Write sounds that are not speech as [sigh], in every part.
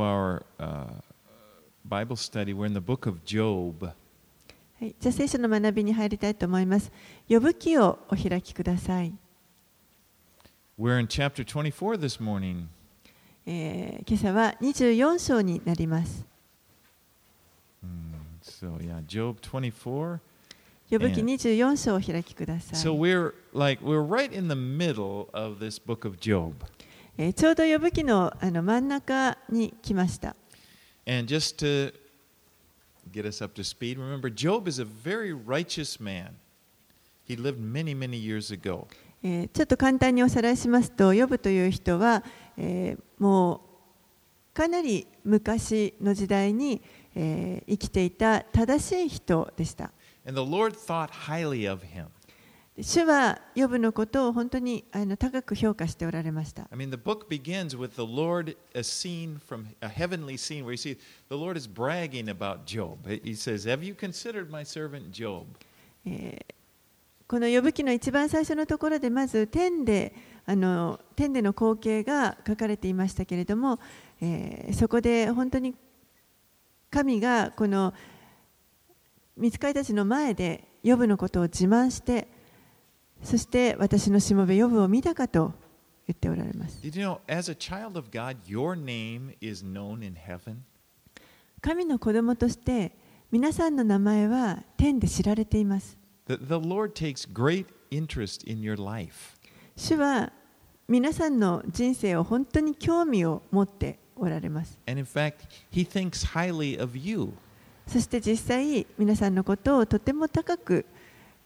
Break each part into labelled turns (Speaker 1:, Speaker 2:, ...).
Speaker 1: our uh, Bible study. We're in the book of Job.
Speaker 2: はい、じゃあ聖書の学びに入りたいと思います。呼ぶ記をお開きください。
Speaker 1: We're in chapter 24 this morning.
Speaker 2: えー今朝は24章になります。
Speaker 1: So, yeah, Job 24.
Speaker 2: 呼ぶ記24章をお開きください。
Speaker 1: So, we're like, we're right in the middle of this book of Job.
Speaker 2: えーちょうど呼ぶ記のあの真ん中に来ました。
Speaker 1: And just to get us up to speed, remember, Job is a very righteous man. He lived many, many years ago.
Speaker 2: えーちょっと簡単におさらいしますと、呼ぶという人は、えーもうかなり昔の時代に、えー生きていた正しい人でした。
Speaker 1: And the Lord thought highly of him.
Speaker 2: 主は呼ぶのことを本当にあの高く評価しておられました。
Speaker 1: I mean, the book begins with the Lord, a scene from a heavenly scene where you see the Lord is bragging about Job. He says, Have you considered my servant Job?
Speaker 2: えーこの呼ぶ記の一番最初のところでまず天であの天での光景が書かれていましたけれども、えーそこで本当に神がこの見つかりたちの前で呼ぶのことを自慢してそして私のしもべ、よぶを見たかと言っておられます。神の子供として、皆さんの名前は天で知られています。主は皆さんの人生を本当に興味を持っておられます。そして実際、皆さんのことをとても高く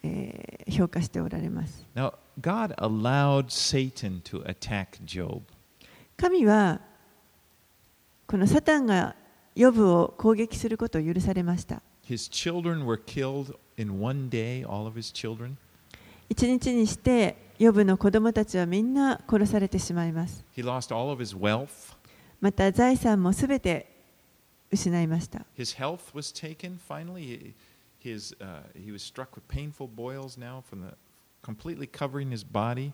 Speaker 2: えー評価しておられます。
Speaker 1: Now, God allowed Satan to attack Job.
Speaker 2: 神はこのサタンがヨブを攻撃することを許されました。
Speaker 1: His children were killed in one day, all of his children.
Speaker 2: 一日にしてヨブの子供たちはみんな殺されてしまいます。
Speaker 1: He lost all of his wealth.
Speaker 2: また財産もすべて失いました。
Speaker 1: His health was taken finally. He- His, uh, he was struck with painful boils now from the completely covering his body.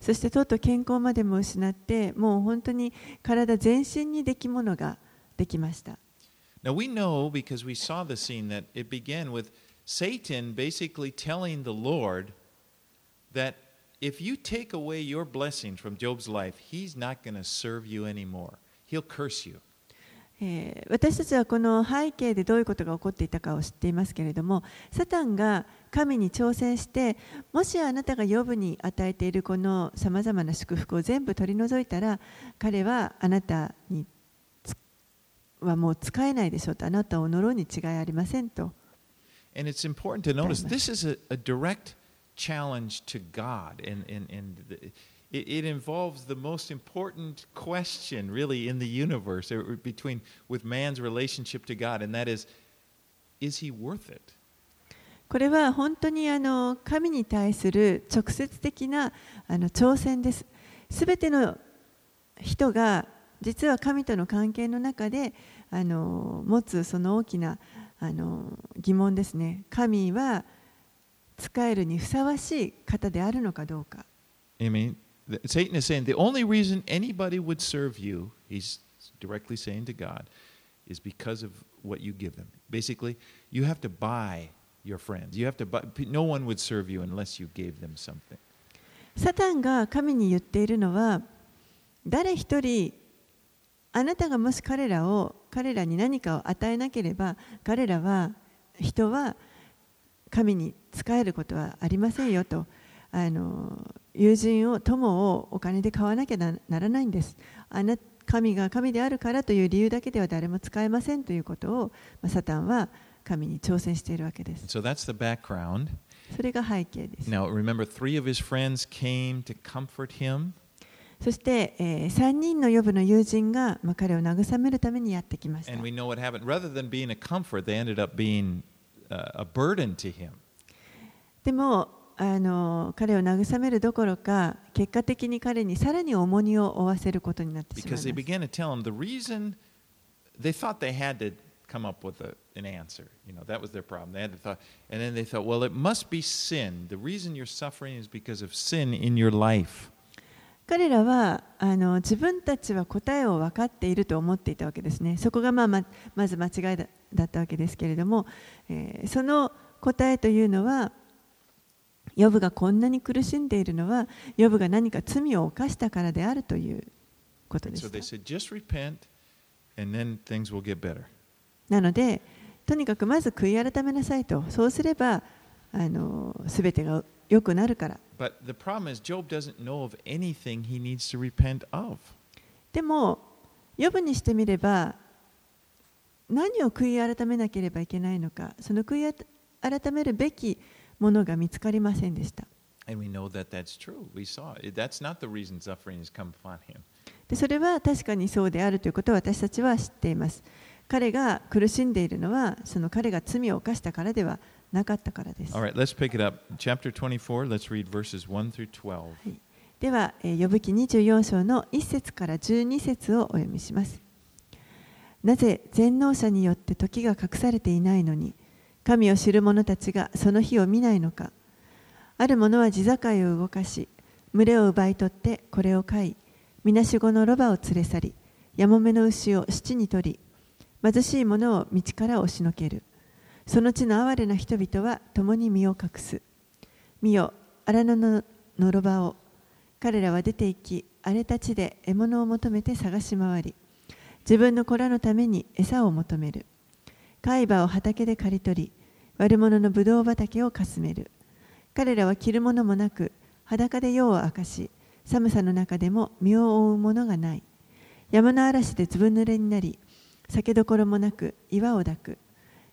Speaker 2: そしてとうとう健康までも失ってもう本当に体全身にできものができました。
Speaker 1: Now we know because we saw the scene that it began with Satan basically telling the Lord that if you take away your blessings from Job's life, he's not going to serve you anymore. He'll curse you.
Speaker 2: えー私たちはこの背景でどういうことが起こっていたかを知っていますけれどもサタンが神に挑戦してもしあなたがヨブに与えているこのさまざまな祝福を全部取り除いたら彼はあなたにつはもう使えないでしょうとあなたを呪うに違いありませんと
Speaker 1: And it's important to notice this is a, a direct challenge to God. And, and, and the, it, it involves the most important question, really, in the universe uh, between with man's relationship to God, and that is, is he worth it?
Speaker 2: これは本当にあの神に対する直接的なあの挑戦です。すべての人が実は神との関係の中であの持つその大きなあの疑問ですね。神は使えるにふさわしい方であるのかどうか。
Speaker 1: Th- Satan is saying the only reason anybody would serve you, he's directly saying to God, is because of what you give them. Basically, you have to buy your friends. You have to buy, p- no one would serve you unless you gave them something.
Speaker 2: サタンが神に言っているのは誰一人あなたがもし彼らを彼らに何かを与えなければ彼らは人は神に仕えることはありませんよとあの 友人を友をお金で買わなきゃなならないんですあな神が神であるからという理由だけでは誰も使えませんということを、まあ、サタンは神に挑戦しているわけです
Speaker 1: So that's the background.
Speaker 2: それが背景です
Speaker 1: Now, remember, three of his friends came to comfort him.
Speaker 2: そして、えー、3人のヨブの友人が、まあ、彼を慰めるためにやってきました
Speaker 1: And。we know what happened. Rather than being a comfort, they ended up being uh, a burden to him.
Speaker 2: でもあの彼を慰めるどころか結果的に彼にさらに重荷を負わせることになってしまいま
Speaker 1: Because
Speaker 2: す
Speaker 1: they。began to tell him the reason they thought they had to come up with a, an answer. You know, that was their problem. They had to thought, and then they thought, well, it must be sin. The reason you're suffering is because of sin in your life.
Speaker 2: 彼らはあの自分たちは答えを分かっていると思っていたわけですね。そこがまあままず間違いだだったわけですけれども、えーその答えというのは、ヨブがこんなに苦しんでいるのは、ヨブが何か罪を犯したからであるということで
Speaker 1: better.
Speaker 2: なので、とにかくまず悔い改めなさいと、そうすればあの全てが良くなるから。でも、ヨブにしてみれば、何を悔い改めなければいけないのか、その悔い改めるべきものが見つかりませんでした。でそれは確かにそうであるということを私たちは知っています。彼が苦しんでいるのはその彼が罪を犯したからではなかったからです。では、えー、呼ぶ記24章の1節から12節をお読みします。なぜ全能者によって時が隠されていないのに、神を知る者たちがその日を見ないのか。ある者は地境を動かし、群れを奪い取ってこれを飼い、みなしごのロバを連れ去り、やもめの牛を七に取り、貧しい者を道から押しのける。その地の哀れな人々は共に身を隠す。見よ、荒野ののロバを。彼らは出て行き、荒れた地で獲物を求めて探し回り、自分の子らのために餌を求める。海馬を畑で刈り取り、悪者のブドウ畑をかすめる。彼らは着るものもなく、裸で夜を明かし、寒さの中でも身を覆うものがない。山の嵐でずぶ濡れになり、酒どころもなく岩を抱く。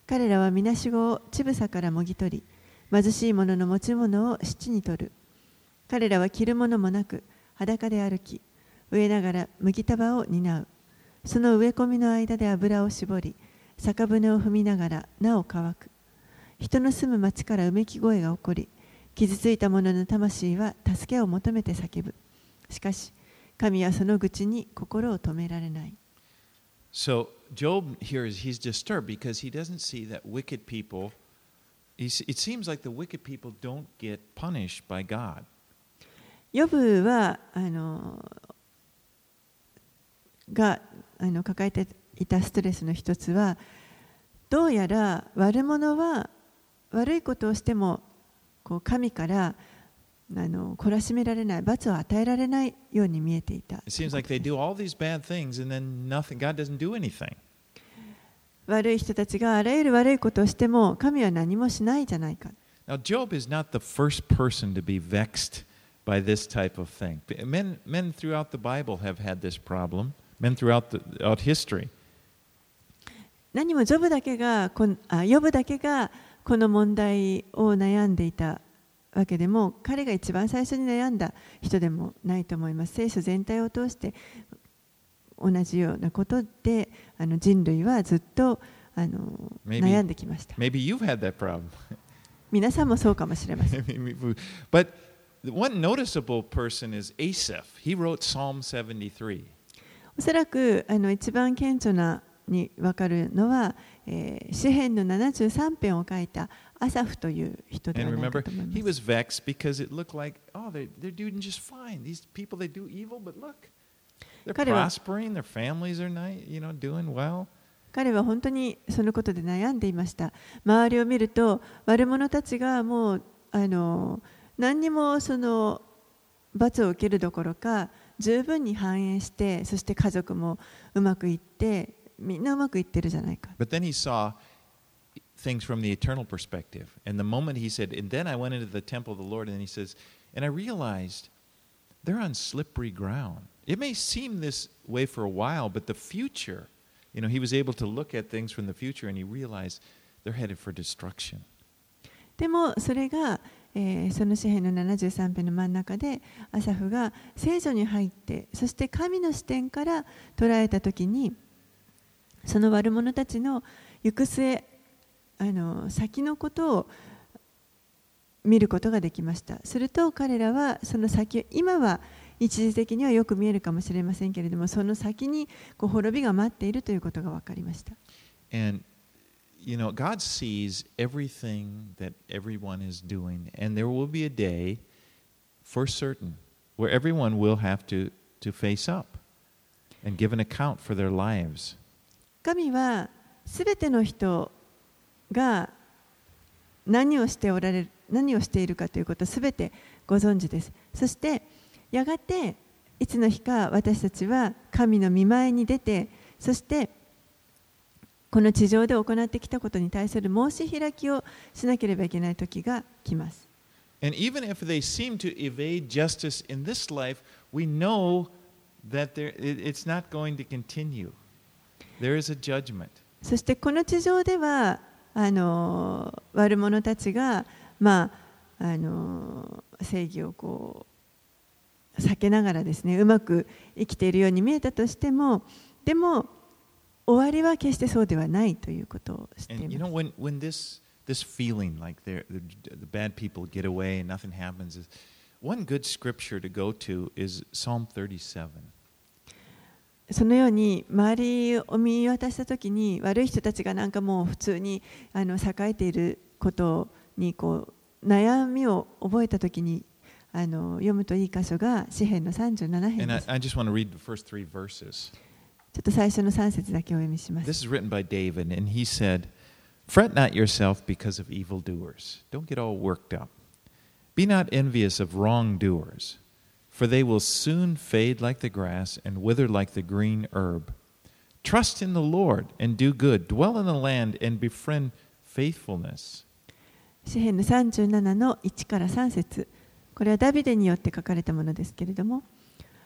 Speaker 2: 彼らはみなしごを乳房からもぎ取り、貧しい者の持ち物を七に取る。彼らは着るものもなく裸で歩き、植えながら麦束を担う。その植え込みの間で油を絞り、酒舟を踏みながらなお乾く。人の住む町からうめき声が起こり、傷ついた者の魂は助けを求めて叫ぶ。しかし、神はその愚痴に心を止められない。
Speaker 1: So Job here is he's disturbed because he doesn't see that wicked people. It seems like the wicked people don't get punished by God.
Speaker 2: ヨブはあのがあの抱えていたストレスの一つはどうやら悪者は悪いことをしてもこう神からあの懲らしめられない罰を与えられないように見えていた
Speaker 1: It seems like they do all these bad things and then nothing. God doesn't do anything.
Speaker 2: 悪い人たちがあらゆる悪いことをしても神は何もしないじゃないか
Speaker 1: Now Job is not the first person to be vexed by this type of thing. Men, men throughout the Bible have had this problem. Men throughout, the, throughout history.
Speaker 2: 何もジョブだけがこんあヨブだけがこの問題を悩んでいたわけでも彼が一番最初に悩んだ人でもないと思います聖書全体を通して同じようなことであの人類はずっとあの
Speaker 1: Maybe-
Speaker 2: 悩んできました
Speaker 1: Maybe you've had that problem. [laughs]
Speaker 2: 皆さんもそうかもしれません
Speaker 1: but one noticeable person is Asaph. He wrote Psalm 73.
Speaker 2: おそらくあの一番顕著なに分かるのは、えー詩編の73編を書いたアサフという人ではないかと思いま
Speaker 1: he
Speaker 2: す。
Speaker 1: was vexed because it looked like, oh, they're, they're doing just fine. These people, they do evil, but look, they're prospering. Their families are nice, you know, doing well.
Speaker 2: 彼は本当にそのことで悩んでいました。周りを見ると悪者たちがもうあの何にもその罰を受けるどころか十分に繁栄してそして家族もうまくいってみんなうまくいってるじゃないか。
Speaker 1: But then he saw things from the eternal perspective. And the moment he said, and then I went into the temple of the Lord, and then he says, and I realized they're on slippery ground. It may seem this way for a while, but the future, you know, he was able to look at things from the future and he realized they're headed for destruction.
Speaker 2: でもそれが、えーその詩篇の73編の真ん中でアサフが聖書に入ってそして神の視点から捉えた時に その悪者たちの行く末あの先のことを見ることができましたすると彼らはその先今は一時的にはよく見えるかもしれませんけれどもその先にこう滅びが待っているということが分かりました
Speaker 1: And, you know, God sees everything that everyone is doing. And there will be a day, for certain, where everyone will have to, to face up and give an account for their lives.
Speaker 2: 神はすべての人が何をしておられる何をしているかということをすべてご存知です。そしてやがていつの日か私たちは神の見前に出てそしてこの地上で行ってきたことに対する申し開きをしなければいけない時が来ます。
Speaker 1: And even if they seem to evade justice in this life, we know that it's not going to continue. There is a judgment.
Speaker 2: そしてこの地上ではあの悪者たちが、まあ、あの正義をこう避けながらですねうまく生きているように見えたとしてもでも終わりは決してそうではないということを知って
Speaker 1: And
Speaker 2: います。
Speaker 1: this, feeling like the, the bad people get away and nothing happens, one good scripture to go to is Psalm 37.
Speaker 2: そのように周りを見渡した時に悪い人たちがなんかもう普通にあの栄えていることにこう悩みを覚えた時にあの読むといい箇所が詩篇の37編で
Speaker 1: I,
Speaker 2: す。
Speaker 1: I verses.
Speaker 2: ちょっと最初の3節だけお読みしま
Speaker 1: This
Speaker 2: す。
Speaker 1: is written by David, and he said, Fret not yourself because of evildoers. Don't get all worked up. Be not envious of wrongdoers, for they will soon fade like the grass and wither like the green herb. Trust in the Lord and do good. Dwell in the land and befriend faithfulness.
Speaker 2: 詩篇の37の1から3節これはダビデによって書かれたものですけれども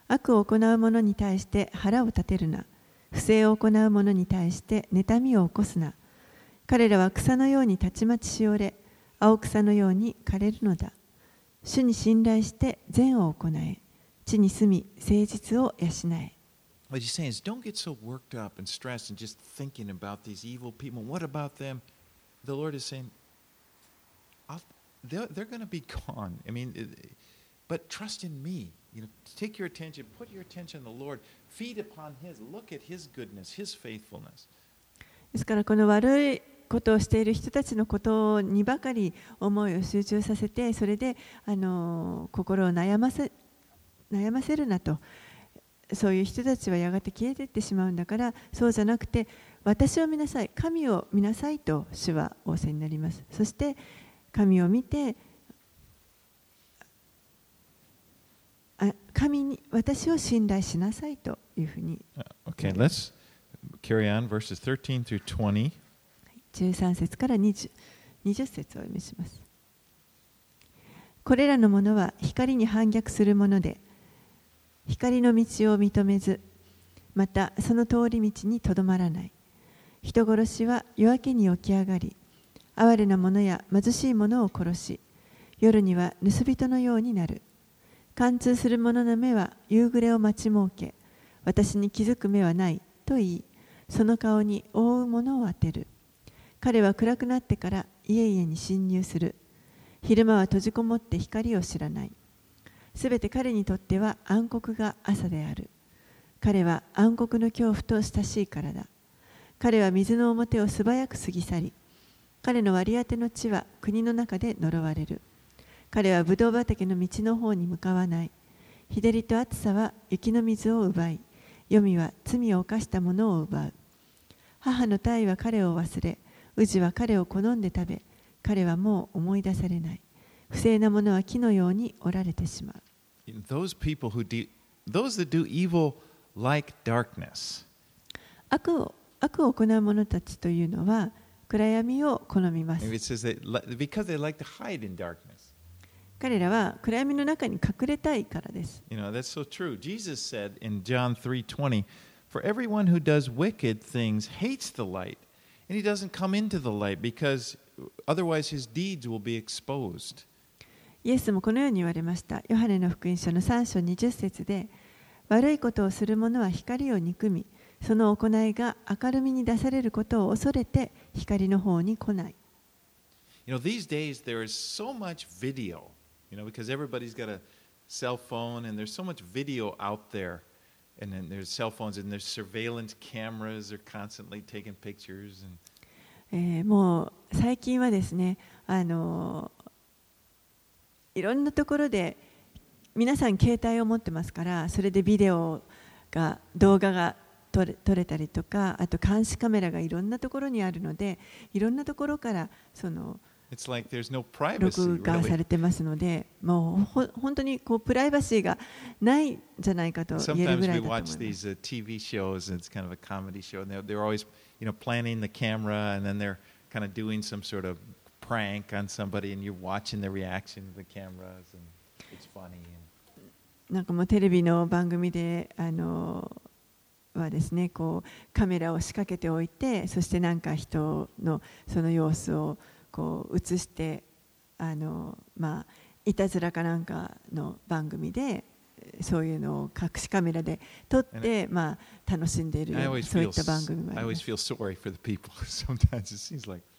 Speaker 2: 悪を行う者に対して腹を立てるな不正を行う者に対して妬みを起こすな彼らは草のようにたちまちしおれ青草のように枯れるのだ主に信頼して善を行え地に住み誠実を養え
Speaker 1: What he's saying is, don't get so worked up and stressed and just thinking about these evil people. What about them? The Lord is saying, I'll, they're, they're going to be gone. I mean, it- but trust in me. You know, take your attention, put your attention on the Lord, feed upon His, look at His goodness, His faithfulness.
Speaker 2: ですからこの悪いことをしている人たちのことにばかり思いを集中させてそれであの心を悩ませ悩ませるなとそういう人たちはやがて消えていってしまうんだからそうじゃなくて私を見なさい神を見なさいと主は仰せになりますそして神を見てあ神に私を信頼しなさいというふうに
Speaker 1: Uh, Okay, let's carry on verses 13 through 20.
Speaker 2: 13節から 20, 20節をお読みします。これらのものは光に反逆するもので、光の道を認めず、またその通り道にとどまらない。人殺しは夜明けに起き上がり、哀れな者や貧しい者を殺し、夜には盗人のようになる。貫通する者の目は夕暮れを待ち設け、私に気づく目はないと言い、その顔に覆うものを当てる。彼は暗くなってから家々に侵入する。昼間は閉じこもって光を知らない。すべて彼にとっては暗黒が朝である。彼は暗黒の恐怖と親しいからだ。彼は水の表を素早く過ぎ去り、彼の割り当ての地は国の中で呪われる。彼はブドウ畑の道の方に向かわない。日照りと暑さは雪の水を奪い、黄泉は罪を犯した者を奪う。母の体は彼を忘れ、宇治は彼を好んで食べ、彼はもう思い出されない。不正な者は木のように折られてしまう。
Speaker 1: Those people who do, those that do evil like darkness.
Speaker 2: 悪を悪を行う者たちというのは暗闇を好みます。
Speaker 1: it says that li- because they like to hide in darkness.
Speaker 2: 彼らは暗闇の中に隠れたいからです。
Speaker 1: You know, that's so true. Jesus said in John 3:20, "For everyone who does wicked things hates the light, and he doesn't come into the light because otherwise his deeds will be exposed."
Speaker 2: イエスもこのように言われました。ヨハネの福音書の3章20節で、悪いことをする者は光を憎み、その行いが明るみに出されることを恐れて光の方に来ない。
Speaker 1: You know, these days there is so much video, you know, because everybody's got a cell phone and there's so much video out there. And then there's cell phones and there's surveillance cameras, they're constantly taking pictures and
Speaker 2: えーもう最近はですね、あのいろんなところで皆さん携帯を持ってますからそれでビデオが動画が撮れ撮れたりとかあと監視カメラがいろんなところにあるのでいろんなところからその録画さ.れてますのでもうほ本当にこうプライバシーがないんじゃないかと言える
Speaker 1: Sometimes
Speaker 2: ぐら
Speaker 1: we
Speaker 2: いだと思いま
Speaker 1: watch
Speaker 2: す。
Speaker 1: these uh, TV shows, and it's kind of a comedy show, and they're, they're always, you know, planning the camera, and then they're kind of doing some sort of prank on somebody, and you're watching the reaction to the cameras, and it's funny.
Speaker 2: なんかもうテレビの番組であのはですねこうカメラを仕掛けておいてそしてなんか人のその様子をこう映してあのまあいたずらかなんかの番組でそういうのを隠しカメラで撮ってまあ楽しんでいるそういった番組もあります [laughs]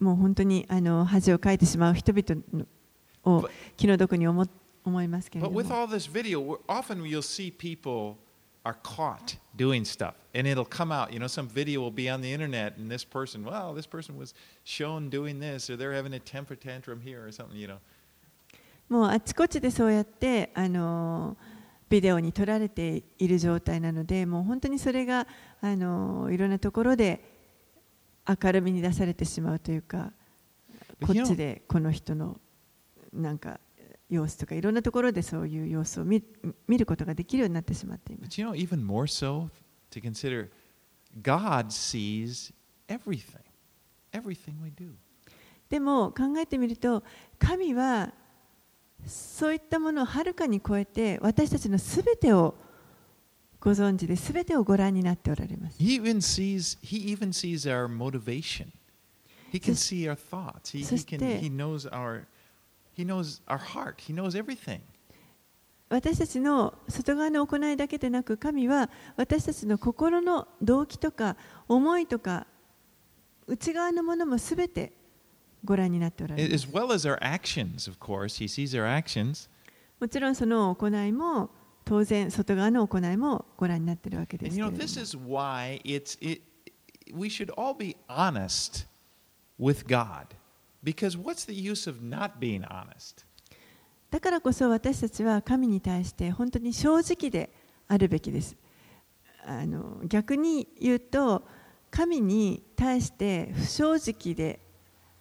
Speaker 2: もう本当にあの恥をかいてしまう人々のを
Speaker 1: But-
Speaker 2: 気の毒に思思いますけれ
Speaker 1: But
Speaker 2: ども
Speaker 1: with all this video, often you'll see people are caught doing stuff, and it'll come out. You know, some video will be on the internet, and this person, well, this person was shown doing this, or they're having a temper tantrum here, or something. You know,
Speaker 2: もうあちこちでそうやってあのビデオに撮られている状態なのでもう本当にそれがあのいろんなところで明るみに出されてしまうというかこっちでこの人のなんか様子とかいろんなところでそういう様子を見見ることができるようになってしまっています
Speaker 1: but you know, even more so to consider, God sees everything, everything we do.
Speaker 2: でも考えてみると神はそういったものをはるかに超えて私たちのすべてをご存知ですべてをご覧になっておられます
Speaker 1: He even sees. He even sees our motivation. He can see our thoughts. He, he can.
Speaker 2: て-
Speaker 1: He knows our. He knows our heart. He knows everything.
Speaker 2: 私たちの外側の行いだけでなく神は私たちの心の動機とか思いとか内側のものもすべてご覧になっておられます
Speaker 1: as well as our actions, of course. He sees our actions.
Speaker 2: もちろんその行いも当然外側の行いもご覧になっているわけで
Speaker 1: And
Speaker 2: すけ
Speaker 1: you
Speaker 2: れ
Speaker 1: know,
Speaker 2: ど
Speaker 1: this
Speaker 2: も
Speaker 1: is why it's it. We should all be honest with God, because what's the use of not being honest?
Speaker 2: だからこそ私たちは神に対して本当に正直であるべきですあの逆に言うと神に対して不正直で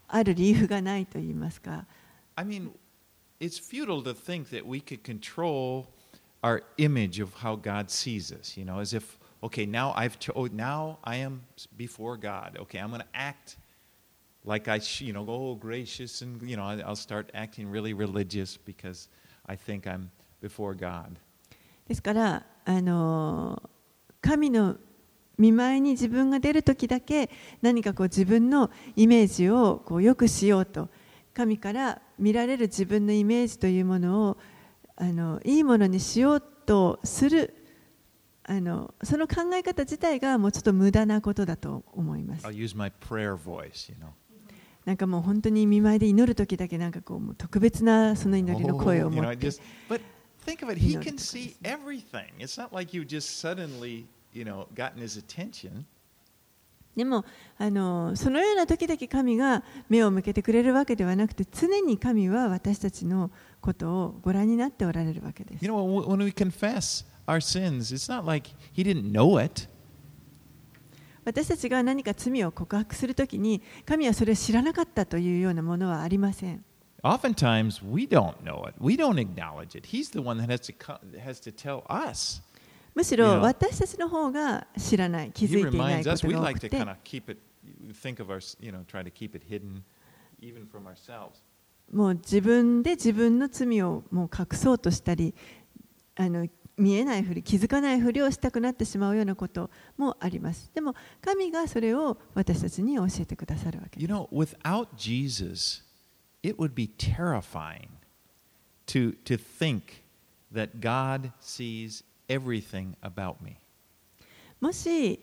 Speaker 2: ある理由がないと言いますか
Speaker 1: I mean, it's futile to think that we could control our image of how God sees us. You know, as if okay, now I've cho- oh, now I am before God. Okay, I'm going to act like I, sh- you know, oh gracious, and you know, I- I'll start acting really religious because I think I'm before God.
Speaker 2: ですからあの神の見舞いに自分が出る時だけ何かこう自分のイメージをこう良くしようと神から見られる自分のイメージというものを あのいいものにしようとするあのその考え方自体がもうちょっと無駄なことだと思います。なんかもう本当に見舞いで祈る時だけなんかこう特別なその祈りの声を持って。でもあのそのような時だけ神が目を向けてくれるわけではなくて常に神は私たちの。ことをご覧になっておられるわけです
Speaker 1: You。know, when we confess our sins, it's not like he didn't know it.
Speaker 2: 私たちが何か罪を告白するときに神はそれを知らなかったというようなものはありません。
Speaker 1: Oftentimes, we don't know it. We don't acknowledge it. He's the one that has to has to tell us.
Speaker 2: むしろ私たちの方が知らない、気づいていないこ.とが多くて
Speaker 1: think of our, you know, try to keep it hidden, even from ourselves.
Speaker 2: もう自分で自分の罪をもう隠そうとしたりあの見えないふり気づかないふりをしたくなってしまうようなこともありますでも神がそれを私たちに教えてくださるわけ
Speaker 1: You
Speaker 2: です
Speaker 1: know, without Jesus, it would be terrifying to, to think that God sees everything about me.
Speaker 2: もし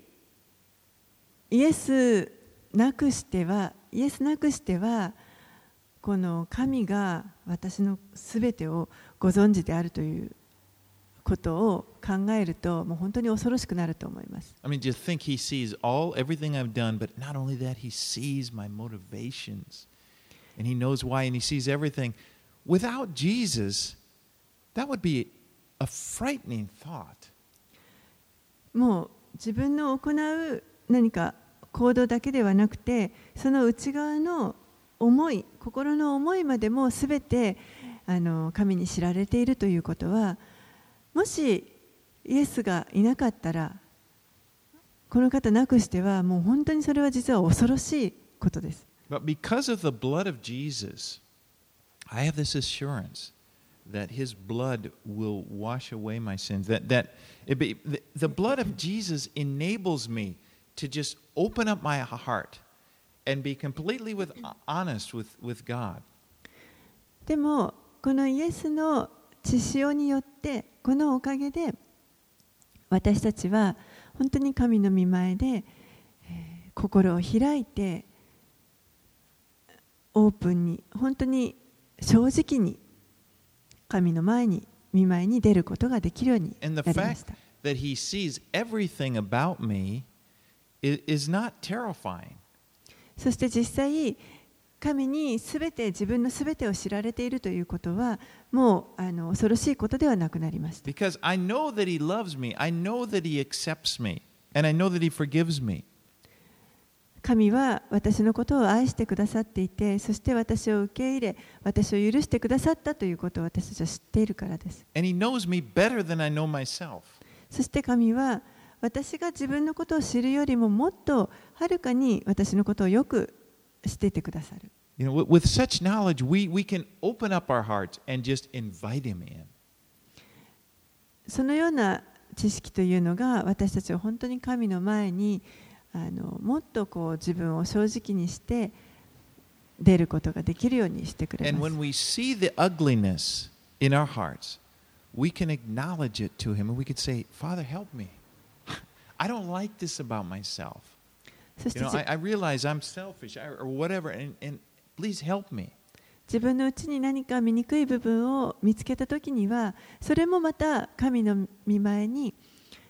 Speaker 2: イエスなくしてはイエスなくしてはこの神が私のすべてをご存知であるということを考えるともう本当に恐ろしくなると思います。
Speaker 1: I mean, just think he sees all everything I've done, but not only that, he sees my motivations. And he knows why, and he sees everything. without Jesus, that would be a frightening thought.
Speaker 2: もう自分の行う何か行動だけではなくてその内側の思い心の思いまでも全てあの神に知られているということはもしイエスがいなかったらこの方なくしてはもう本当にそれは実は恐ろしいことです。
Speaker 1: But because of the blood of Jesus, I have this assurance that his blood will wash away my sins. That, that it be, the, the blood of Jesus enables me to just open up my heart and be completely with, honest with, with God.
Speaker 2: でもこのイエスの血潮によってこのおかげで私たちは本当に神の御前で、えー心を開いてオープンに本当に正直に神の前に御前に出ることができるように
Speaker 1: And
Speaker 2: な
Speaker 1: the
Speaker 2: りま
Speaker 1: fact
Speaker 2: した。
Speaker 1: that he sees everything about me is, is not terrifying.
Speaker 2: そして実際神にすべて自分のすべてを知られているということはもうあの恐ろしいことではなくなりました。
Speaker 1: Because I know that he loves me, I know that he accepts me, and I know that he forgives me.
Speaker 2: 神は私のことを愛してくださっていてそして私を受け入れ私を許してくださったということを私たちは知っているからです
Speaker 1: And he knows me better than I know myself.
Speaker 2: そして神は私が自分のことを知るよりももっとはるかに私のことをよく知っててくださる。そのような知識というのが私たちは本当に神の前にあのもっとこう自分を正直にして出ることができるようにしてくれます。
Speaker 1: And when we see the I don't like this about myself. You know,
Speaker 2: じ
Speaker 1: I, I realize I'm selfish or whatever, and, and please help me.
Speaker 2: 自分のうちに何か醜い部分を見つけた時にはそれもまた神の御前に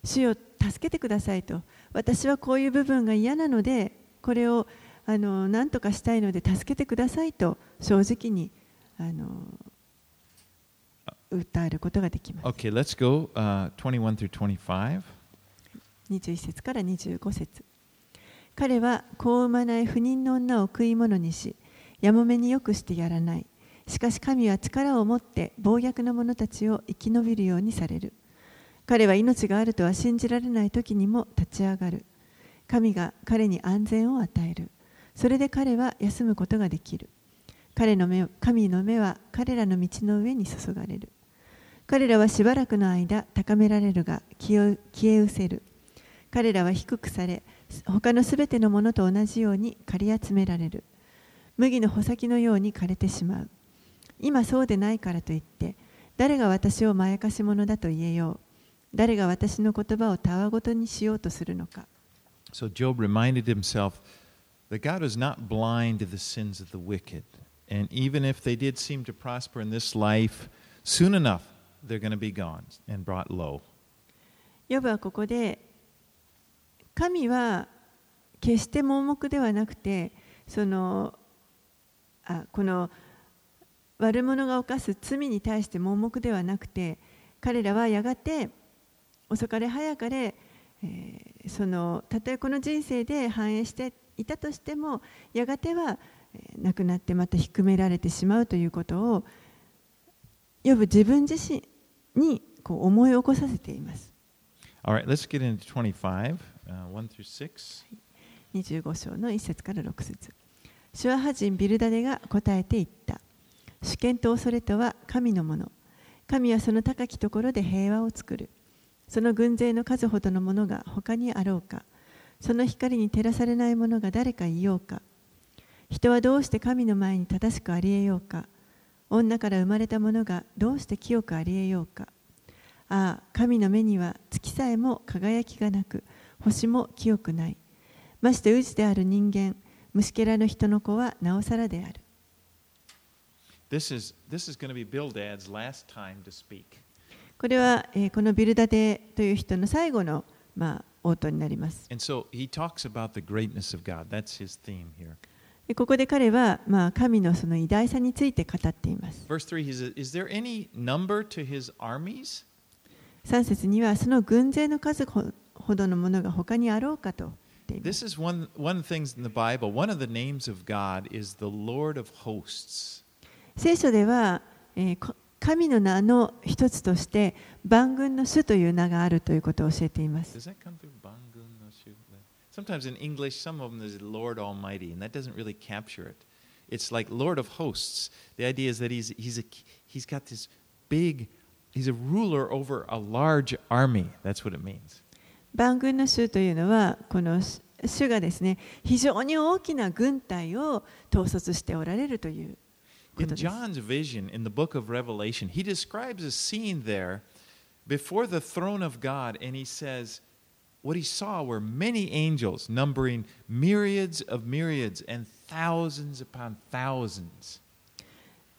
Speaker 2: 主を助けてくださいと私はこういう部分が嫌なのでこれをあの何とかしたいので助けてくださいと正直にあの訴えることができます
Speaker 1: Okay, let's go uh, 21 through 25.
Speaker 2: 21節から25節。彼は子を産まない不妊の女を食い物にしやもめによくしてやらない。しかし神は力を持って暴虐な者たちを生き延びるようにされる。彼は命があるとは信じられない時にも立ち上がる。神が彼に安全を与える。それで彼は休むことができる。彼の目神の目は彼らの道の上に注がれる。彼らはしばらくの間高められるが消え消え失せる。彼らは低くされ他のすべてのものと同じように刈り集められる麦の穂先のように枯れてしまう今そうでないからといって誰が私をまやかし者だと言えよう誰が私の言葉をたわごとにしようとするのか
Speaker 1: So Job reminded himself that God was not blind to the sins of the wicked. And even if they did seem to prosper in this life, soon enough they're going to be gone and brought low.
Speaker 2: ヨブはここで神は決して盲目ではなくてそのあこの悪者が犯す罪に対して盲目ではなくて彼らはやがて遅かれ早かれ、えーそのたとえこの人生で繁栄していたとしてもやがては、亡くなってまた低められてしまうということをヨブ自分自身にこう思い起こさせています。
Speaker 1: All right, let's get into 25,
Speaker 2: 25章の1節から6節。シュアハ人ビルダデが答えて言った。主権と恐れとは神のもの。神はその高きところで平和を作る。その軍勢の数ほどのものが他にあろうか。その光に照らされないものが誰かいようか。人はどうして神の前に正しくありえようか。女から生まれたものがどうして清くありえようか。ああ神の目には月さえも輝きがなく。星も清くないまして宇である人間虫けらの人の子はなおさらである
Speaker 1: This is, this is going to be Bildad's last time to speak.
Speaker 2: これは、えーこのビルダデという人の最後の、まあ、応答になります
Speaker 1: And so he talks about the greatness of God. That's his theme here.
Speaker 2: でここで彼は、まあ、神のその偉大さについて語っています。
Speaker 1: Verse 3 he says, Is there any number to his armies?
Speaker 2: 3節にはその軍勢の数ほほどのものが他にあろうかと。
Speaker 1: This is one, one of the things in the Bible. One of the names of God is the Lord of hosts.
Speaker 2: 聖書では、えーこ神の名の一つとして万軍の主という名があるということを教えています。
Speaker 1: Sometimes in English, some of them is Lord Almighty, and that doesn't really capture it. It's like Lord of hosts. The idea is that he's, he's, a, he's got this big, he's a ruler over a large army. That's what it means.
Speaker 2: 万軍の主というのはこの主主がですね非常に大きな軍隊を統率しておられるというこ
Speaker 1: In
Speaker 2: とです。
Speaker 1: John's vision in the book of Revelation, he describes a scene there before the throne of God, and he says, What he saw were many angels, numbering myriads of myriads and thousands upon thousands.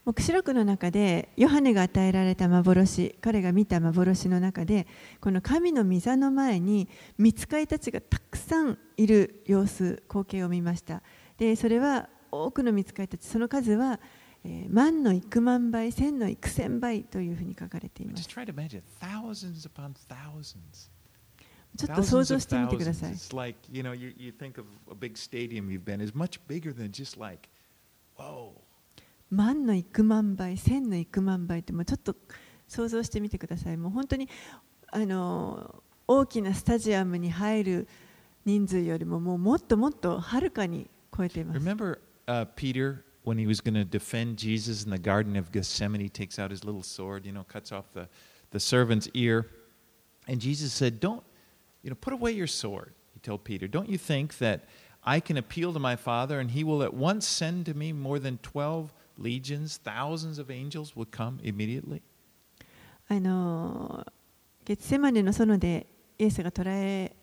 Speaker 2: 黙示録の中でヨハネが与えられた幻彼が見た幻の中でこの神の御座の前に見ついたちがたくさんいる様子光景を見ました。でそれは多くの見ついたちその数は、えー、万の幾万倍千の幾千倍というふうに書かれています。ちょっと想像してみてください。万の幾万倍千の幾万倍ってもうちょっと想像してみてくださいもう本当にあの大きなスタジアムに入る人数よりももうもっともっとはるかに超えています
Speaker 1: Remember uh, Peter when he was going to defend Jesus in the Garden of Gethsemane? He takes out his little sword, you know, cuts off the, the servant's ear. And Jesus said, Don't, you know, put away your sword. He told Peter, Don't you think that I can appeal to my Father and he will at once send to me more than 12 legions, thousands of angels would come immediately?
Speaker 2: あのゲツセマネの園でイエスが捕らえ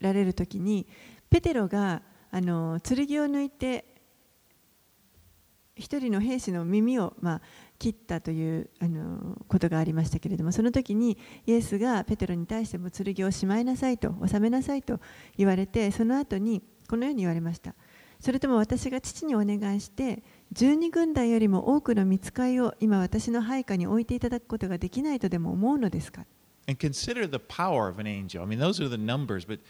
Speaker 2: られる時にペテロがあの剣を抜いて一人の兵士の耳を、まあ、切ったというあのことがありましたけれどもその時にイエスがペテロに対しても剣をしまいなさいと収めなさいと言われてその後にこのように言われましたそれとも私が父にお願いして12軍団よりも多くの見つかいを今私の配下に置いていただくことができないとでも思うのですか
Speaker 1: And consider the power of an angel. I mean, those are the numbers, but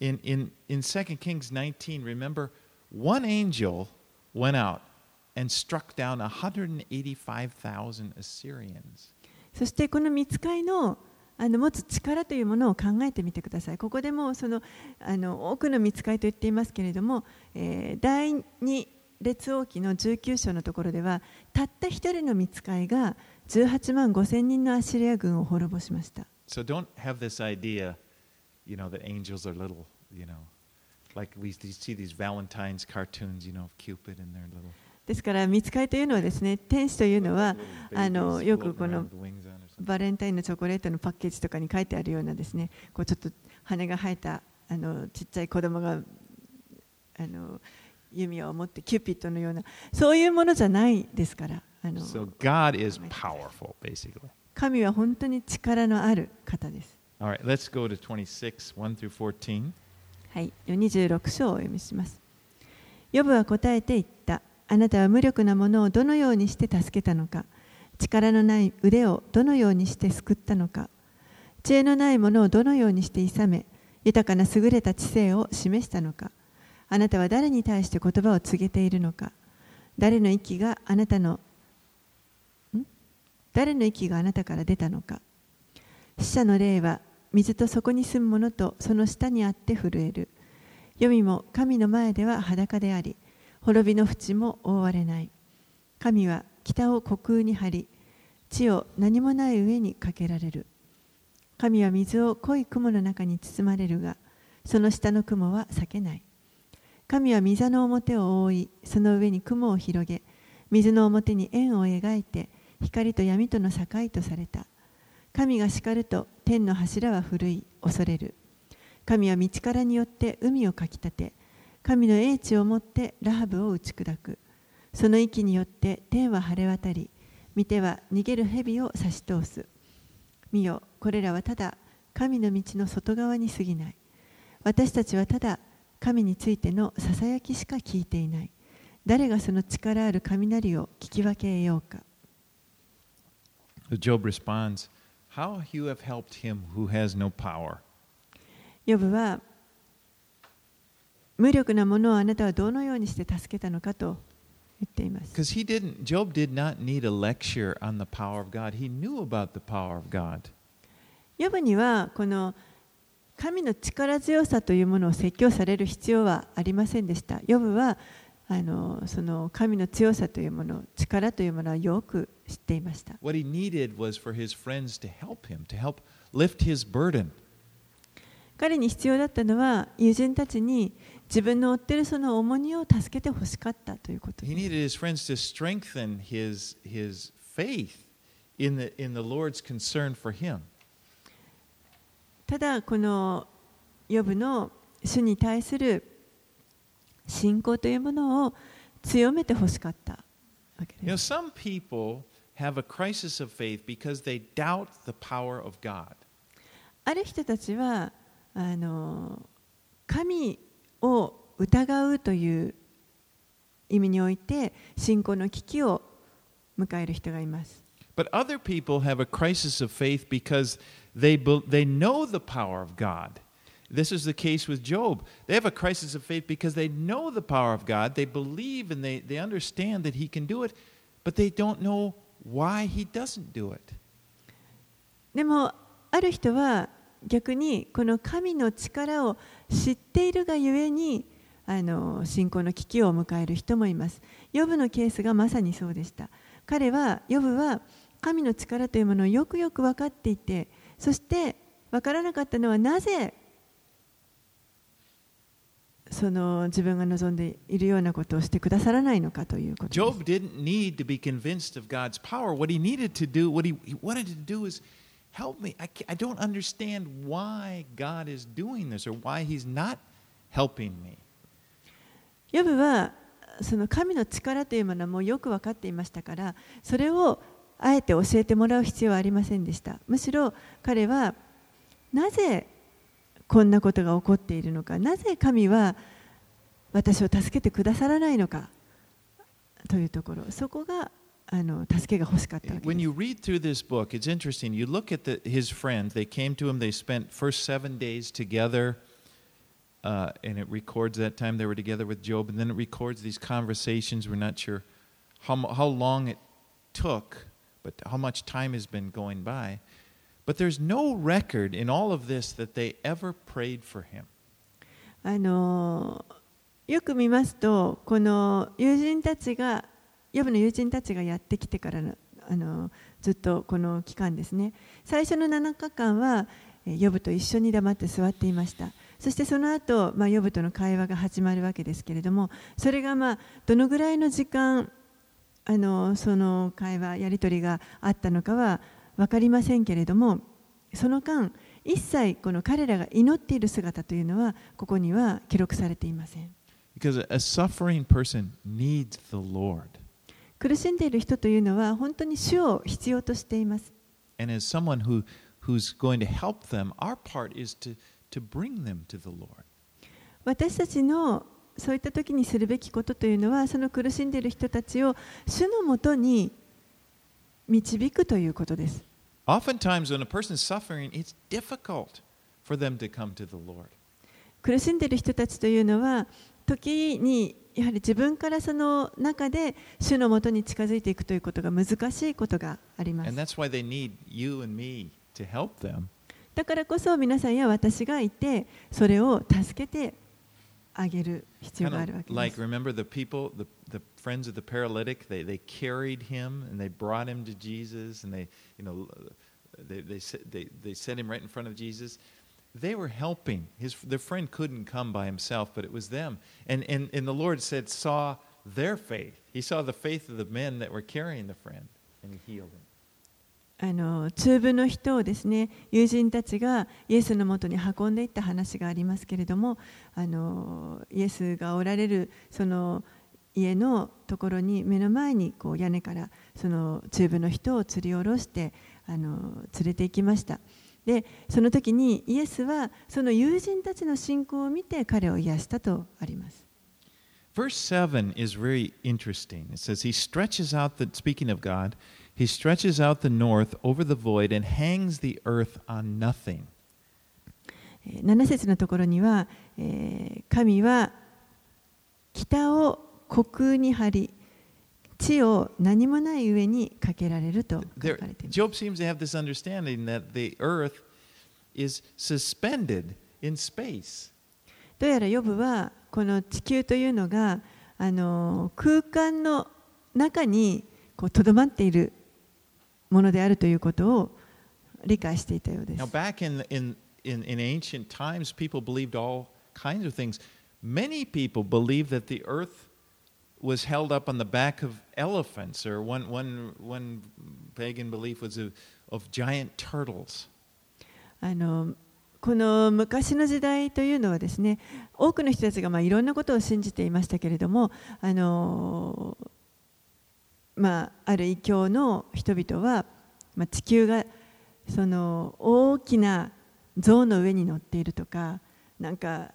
Speaker 1: in, in, in 2 Kings 19, remember, one angel went out and struck down 185,000 Assyrians.
Speaker 2: そしてこの見つかいのあの持つ力というものを考えてみてください。ここでもそのあの多くの見つかいと言っていますけれども、えー第2列王記の19章のところではたった一人の見つかいが18万5千人のアシリア軍を滅ぼしました。
Speaker 1: So don't have this idea, you know, that angels are little, you know, like we see these Valentine's
Speaker 2: ですから、見つかというのはですね、天使というのは、あの、よくこの。バレンタインのチョコレートのパッケージとかに書いてあるようなですね。こう、ちょっと羽が生えた、あの、ちっちゃい子供が。あの。弓を持ってキューピッドのようなそういうものじゃないですからあの
Speaker 1: So God is powerful, basically.
Speaker 2: 神は本当に力のある方です。
Speaker 1: Right, let's go to 26, 1 through 14.
Speaker 2: はい、26章をお読みします。ヨブは答えて言った。あなたは無力なものをどのようにして助けたのか。力のない腕をどのようにして救ったのか。知恵のないものをどのようにして諌め、豊かな優れた知性を示したのか。あなたは誰に対して言葉を告げているのか？誰の息があなたの、誰の息があなたから出たのか？死者の霊は水とそこに住む者とその下にあって震える。黄泉も神の前では裸であり、滅びの淵も覆われない。神は北を虚空に張り、地を何もない上にかけられる。神は水を濃い雲の中に包まれるが、その下の雲は裂けない。神は水の表を覆い、その上に雲を広げ、水の表に円を描いて、光と闇との境とされた。神が叱ると天の柱は震い恐れる。神は道からによって海をかき立て神の英知をもってラハブを打ち砕く。その息によって天は晴れ渡り見ては逃げる蛇を差し通す。見よこれらはただ神の道の外側に過ぎない。私たちはただ神についてのささやきしか聞いていない誰がその力ある雷を聞き分けようか
Speaker 1: Job responds, How you have helped him who has no power.
Speaker 2: ヨブは無力なものをあなたはどのようにして助けたのかと言っています。
Speaker 1: Because he didn't, Job did not need a lecture on the power of God. He knew about the power of God.
Speaker 2: ヨブにはこの神の力強さというものを説教される必要はありませんでした。ヨブはあのその神の強さというもの、力というものはよく知っていました。
Speaker 1: What he needed was for his friends to help him, to help lift his burden.
Speaker 2: 彼に必要だったのは友人たちに自分のおってるその重荷を助けてほしかったということです。
Speaker 1: His, his in the, in the
Speaker 2: ただこのヨブの主に対する信仰というものを強めてほしかったわけ
Speaker 1: You know,
Speaker 2: です。
Speaker 1: some people have a crisis of faith because they doubt the power of God.
Speaker 2: ある人たちはあの神を疑うという意味において信仰の危機を迎える人がいます。
Speaker 1: But other people have a crisis of faith because they, be, they know the power of God. This is the case with Job. They have a crisis of faith because they know the power of God. They believe and they, they understand that He can do it, but they don't know why He doesn't do it.
Speaker 2: でもある人は逆にこの神の力を知っているがゆえにあの信仰の危機を迎える人もいます。ヨブのケースがまさにそうでした。彼はヨブは神の力というものをよくよく分かっていてそして分からなかったのはなぜその自分が望んでいるようなことをしてくださらないのかということです。ブはその神の力というものはもうよく分かっていましたから、それをあえて教えてもらう必要はありませんでしたむしろ彼はなぜこんなことが起こっているのかなぜ神は私を助けてくださらないのかというところそこがあの助けが欲しかったわけ
Speaker 1: When you read through this book, it's interesting. You look at the, his friend, They came to him. They spent first seven days together, uh, and it records that time they were together with Job, and then it records these conversations. We're not sure how how long it took, but how much time has been going by. But there's no record in all of this that they ever prayed for him.
Speaker 2: あのよく見ますとこの友人たちがヨブの友人たちがやってきてからのあのずっとこの期間ですね最初の7日間はヨブと一緒に黙って座っていましたそしてその後、まあヨブとの会話が始まるわけですけれどもそれがまあどのぐらいの時間あのその会話やり取りがあったのかは分かりませんけれどもその間一切この彼らが祈っている姿というのはここには記録されていません
Speaker 1: Because a, a suffering person needs the Lord.
Speaker 2: 苦しんでいる人というのは本当に主を必要としています
Speaker 1: And as someone who, who's going to help them, our part is to, to bring them to the Lord.
Speaker 2: 私たちのそういった時にするべきことというのはその苦しんでいる人たちを主のもとに導くということです
Speaker 1: Oftentimes, when a person's suffering, it's difficult for them to come to the Lord.
Speaker 2: 苦しんでいる人たちというのは時にやはり自分からその中で主のもとに近づいていくということが難しいことがあります.だからこそ皆さんや私がいてそれを助けてあげる必要
Speaker 1: Kind
Speaker 2: があるわ
Speaker 1: of
Speaker 2: けで
Speaker 1: like,
Speaker 2: す。
Speaker 1: remember the people, the, the friends of the paralytic, they, they carried him and they brought him to Jesus and they, you know, they, they, set- they, they set him right in front of Jesus. They were helping. His, their friend couldn't come by himself, but it was them. And, and, and the Lord said, saw their faith. He saw the faith of the men that were carrying the friend, and he healed him.
Speaker 2: あの中部の人をですね友人たちがイエスのもとに運んでいった話がありますけれどもあのイエスがおられるその家のところに目の前にこう屋根からその中部の人を吊り下ろしてあの連れて行きましたでその時にイエスはその友人たちの信仰を見て彼を癒したとあります
Speaker 1: Verse 7 is very interesting. It says, He stretches out the, speaking of God, He stretches out the north over the void and hangs the earth on nothing.
Speaker 2: えー7節のところには、えー神は北を虚空に張り地を何もない上にかけられると書かれています
Speaker 1: Job seems to have this understanding that the earth is suspended in space.
Speaker 2: どうやらヨブはこの地球というのがあの空間の中にとどまっているものであるということを理解していたようです
Speaker 1: Now, back in, in, in, in ancient times, people believed all kinds of things. Many people believed that the earth was held up on the back of elephants, or one, one, one pagan belief was of, of giant turtles.
Speaker 2: あのこの昔の時代というのはですね多くの人たちがまあいろんなことを信じていましたけれどもあの、まあ、ある異教の人々は、まあ、地球がその大きな象の上に乗っているとかなんか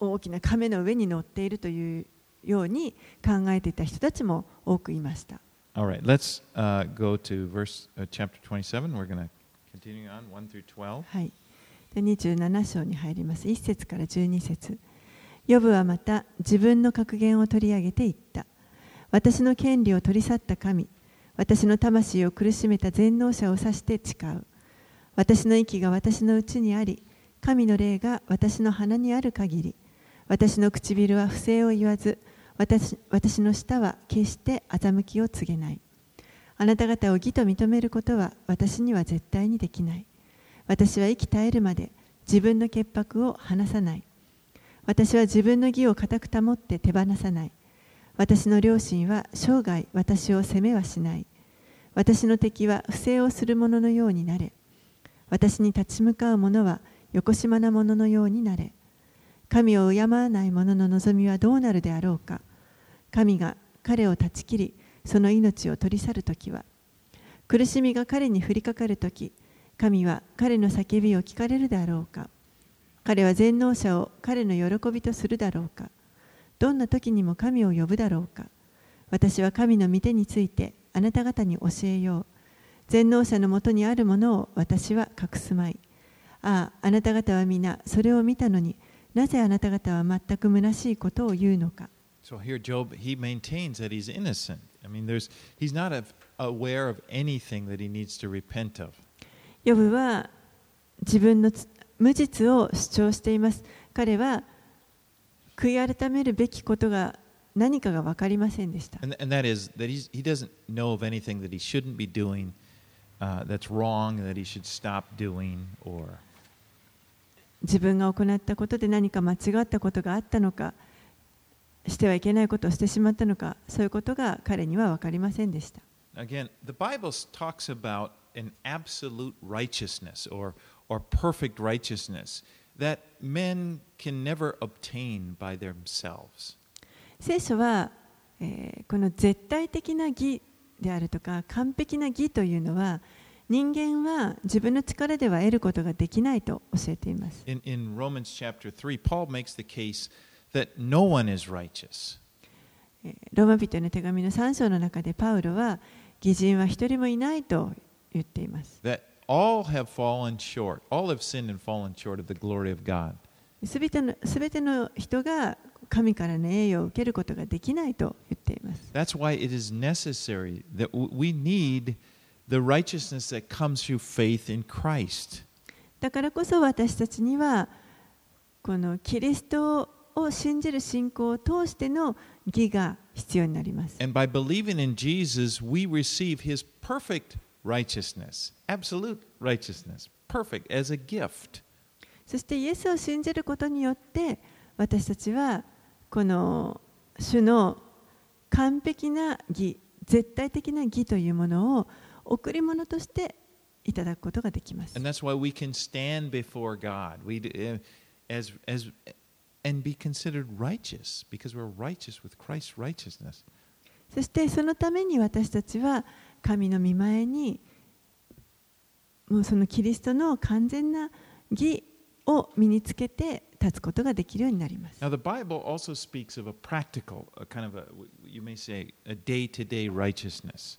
Speaker 2: 大きな亀の上に乗っているというように考えていた人たちも多くいました。
Speaker 1: All right, let's uh, go to verse uh, chapter 27. We're going to continue on 1 through 12.
Speaker 2: はい、で27章に入ります。1節から12節ヨブはまた自分の格言を取り上げていった。私の権利を取り去った神、私の魂を苦しめた全能者を指して誓う。私の息が私のうちにあり、神の霊が私の鼻にある限り、私の唇は不正を言わず、私私の舌は決して欺きを告げない。あなた方を義と認めることは私には絶対にできない。私は生き絶えるまで自分の潔白を離さない。私は自分の義を固く保って手放さない。私の両親は生涯私を責めはしない。私の敵は不正をする者のようになれ。私に立ち向かう者は横島な者のようになれ。神を敬わない者の望みはどうなるであろうか。神が彼を断ち切り、その命を取り去るときは、苦しみが彼に降りかかるとき、神は彼の叫びを聞かれるであろうか。彼は全能者を彼の喜びとするだろうか。どんな時にも神を呼ぶだろうか。私は神の御手についてあなた方に教えよう。全能者のもとにあるものを私は隠すまい。ああ、あなた方は皆それを見たのになぜあなた方は全く虚しいことを言うのか。
Speaker 1: So here, Job, he maintains that he's innocent. I mean, there's, he's not aware of anything that he needs to repent of.
Speaker 2: ヨブは自分のつ無実を主張しています。彼は悔い改めるべきことが何かが分かりませんでした。自分が行ったことで何か間違ったことがあったのか、してはいけないことをしてしまったのか、そういうことが彼には分かりませんでした。
Speaker 1: That men can never obtain by themselves.
Speaker 2: 聖書は、えーこの絶対的な義であるとか完璧な義というのは人間は自分の力では得ることができないと教えています。
Speaker 1: In, in Romans chapter 3, Paul makes the case that no one is righteous.
Speaker 2: えーローマ人への手紙の3章の中でパウロは義人は一人もいないと言っています。
Speaker 1: that all have fallen short. All have sinned and fallen short of the glory of God.
Speaker 2: すべてのすべての人が神からの栄誉を受けることができないと言っています。
Speaker 1: That's why it is necessary that w- we need the righteousness that comes through faith in Christ.
Speaker 2: だからこそ私たちにはこのキリストを信じる信仰を通しての義が必要になります。
Speaker 1: And by believing in Jesus, we receive his perfect righteousness, absolute righteousness, perfect as a gift.
Speaker 2: そしてイエスを信じることによって私たちはこの主の完璧な義絶対的な義というものを贈り物としていただくことができます
Speaker 1: And。that's why we can stand before God we, uh, as, as, and be considered righteous because we're righteous with Christ's righteousness.
Speaker 2: そしてそのために私たちは神の御前にもうそのキリストの完全な義を身につけて立つことができるようになります。
Speaker 1: Now, the Bible also speaks of a practical, a kind of a, you may say, a day to day righteousness.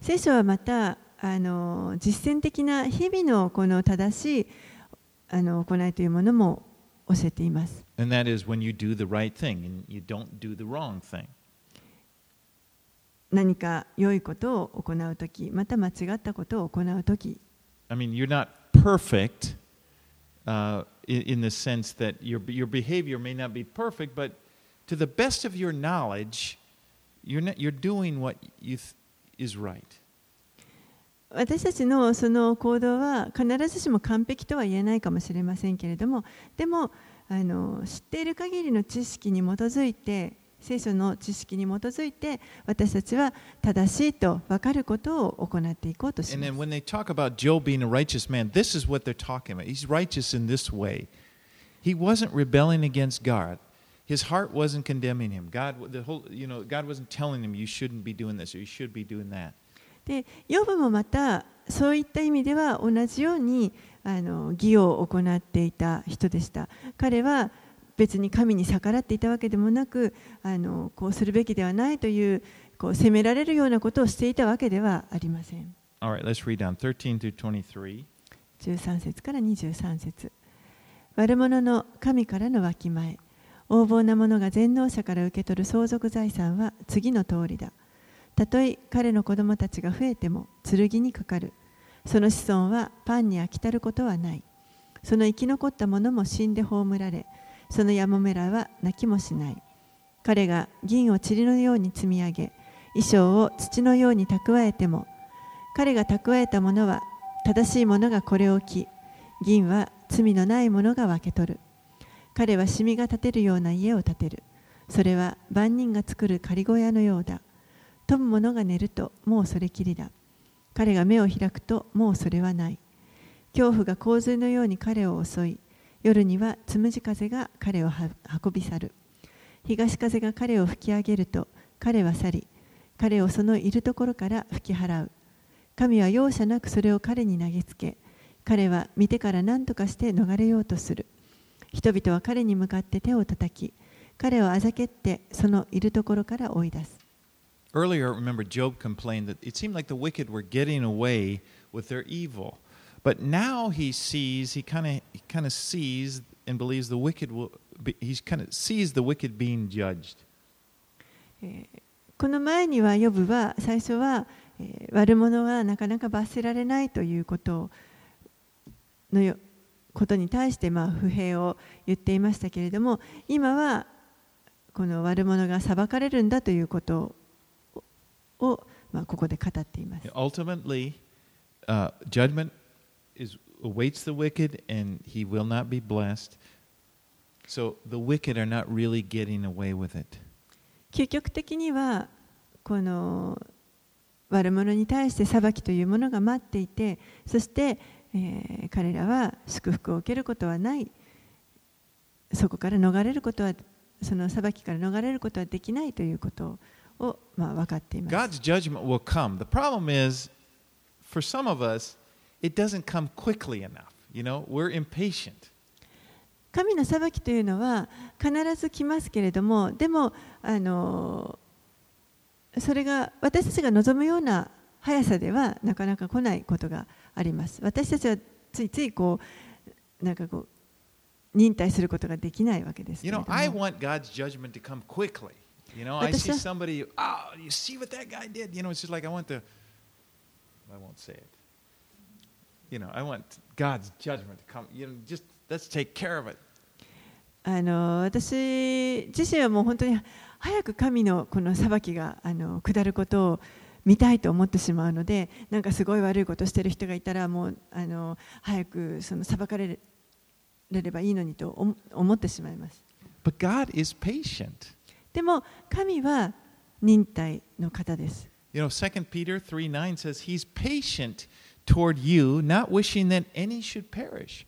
Speaker 2: 聖書はまたあの実践的な日々のこの正しいあの行いというものも教えています。
Speaker 1: And that is when you do the right thing and you don't do the wrong thing.
Speaker 2: 何か良いことを行うとき、また間違ったことを行うとき、
Speaker 1: I mean, you're not perfect uh, in, the sense that your, your behavior may not be perfect, but to the best of your knowledge, you're, not, you're doing what you th- is right.
Speaker 2: 私たちのその行動は必ずしも完璧とは言えないかもしれませんけれども、でもあの知っている限りの知識に基づいて、聖書の知識に基づいて、私たちは正しいと分かることを行っていこうとし
Speaker 1: And
Speaker 2: ま
Speaker 1: then
Speaker 2: す。
Speaker 1: when they talk about Job being a righteous man, this is what they're talking about. He's righteous in this way. He wasn't rebelling against God. His heart wasn't condemning him. God, the whole, you know, God wasn't telling him you shouldn't be doing this or you should be doing that.
Speaker 2: で、ヨブもまたそういった意味では同じようにあの義を行っていた人でした。彼は別に神に逆らっていたわけでもなく、あのこうするべきではないというこう責められるようなことをしていたわけではありません。
Speaker 1: Right, let's read down 13 through 23.
Speaker 2: 13節から23節悪者の神からのわきまえ。横暴な者が全能者から受け取る相続財産は次の通りだ。たとえ彼の子供たちが増えても剣にかかる。その子孫はパンに飽きたることはない。その生き残った者も死んで葬られそのやもめらは泣きもしない。彼が銀を塵のように積み上げ衣装を土のように蓄えても彼が蓄えたものは正しい者がこれを着銀は罪のない者が分け取る。彼はシミが建てるような家を建てる。それは万人が作る仮小屋のようだ。富む者が寝るともうそれきりだ。彼が目を開くともうそれはない。恐怖が洪水のように彼を襲い夜にはつむじ風が彼をは運び去る。東風が彼を吹き上げると彼は去り彼をそのいるところから吹き払う。神は容赦なくそれを彼に投げつけ彼は見てから何とかして逃れようとする。人々は彼に向かって手を叩き彼をあざけってそのいるところから追い出す。
Speaker 1: Earlier, remember, Job complained that it seemed like the wicked were getting away with their evil. But now he sees, he kind of he kind of sees and believes the wicked will be, he kind of sees the wicked being judged.
Speaker 2: この前にはヨブは最初は、えー悪者はなかなか罰せられないということのよことに対してまあ不平を言っていましたけれども今はこの悪者が裁かれるんだということを、まあ、ここで語っています。
Speaker 1: Ultimately, uh, judgment is awaits the wicked, and he will not be blessed. So the wicked are not really getting away with it.
Speaker 2: 究極的にはこの悪者に対して裁きというものが待っていてそして、えー彼らは祝福を受けることはないそこから逃れることはその裁きから逃れることはできないということを、まあ、分かっています。
Speaker 1: God's judgment will come. The problem is, for some of us, it doesn't come quickly enough. You know, we're impatient.
Speaker 2: 神の裁きというのは必ず来ますけれどもでもあのそれが私たちが望むような速さではなかなか来ないことがあります私たちはついついこうなんかこう忍耐することができないわけですけ
Speaker 1: You
Speaker 2: れ
Speaker 1: know,
Speaker 2: ど
Speaker 1: I
Speaker 2: も
Speaker 1: want God's judgment to come quickly. You know, I see somebody, oh, you see what that guy did? You know, it's just like I want to, I won't say it. You know, I want God's judgment to come. You know, just let's take care of it.
Speaker 2: あの私自身はもう本当に早く神のこの裁きがあの下ることを見たいと思ってしまうのでなんかすごい悪いことをしている人がいたらもうあの早くその裁かれればいいのにと思思ってしまいます
Speaker 1: But God is patient.
Speaker 2: でも神は忍耐の方です
Speaker 1: You know, 2 Peter 3 9 says, He's patient toward you, not wishing that any should perish,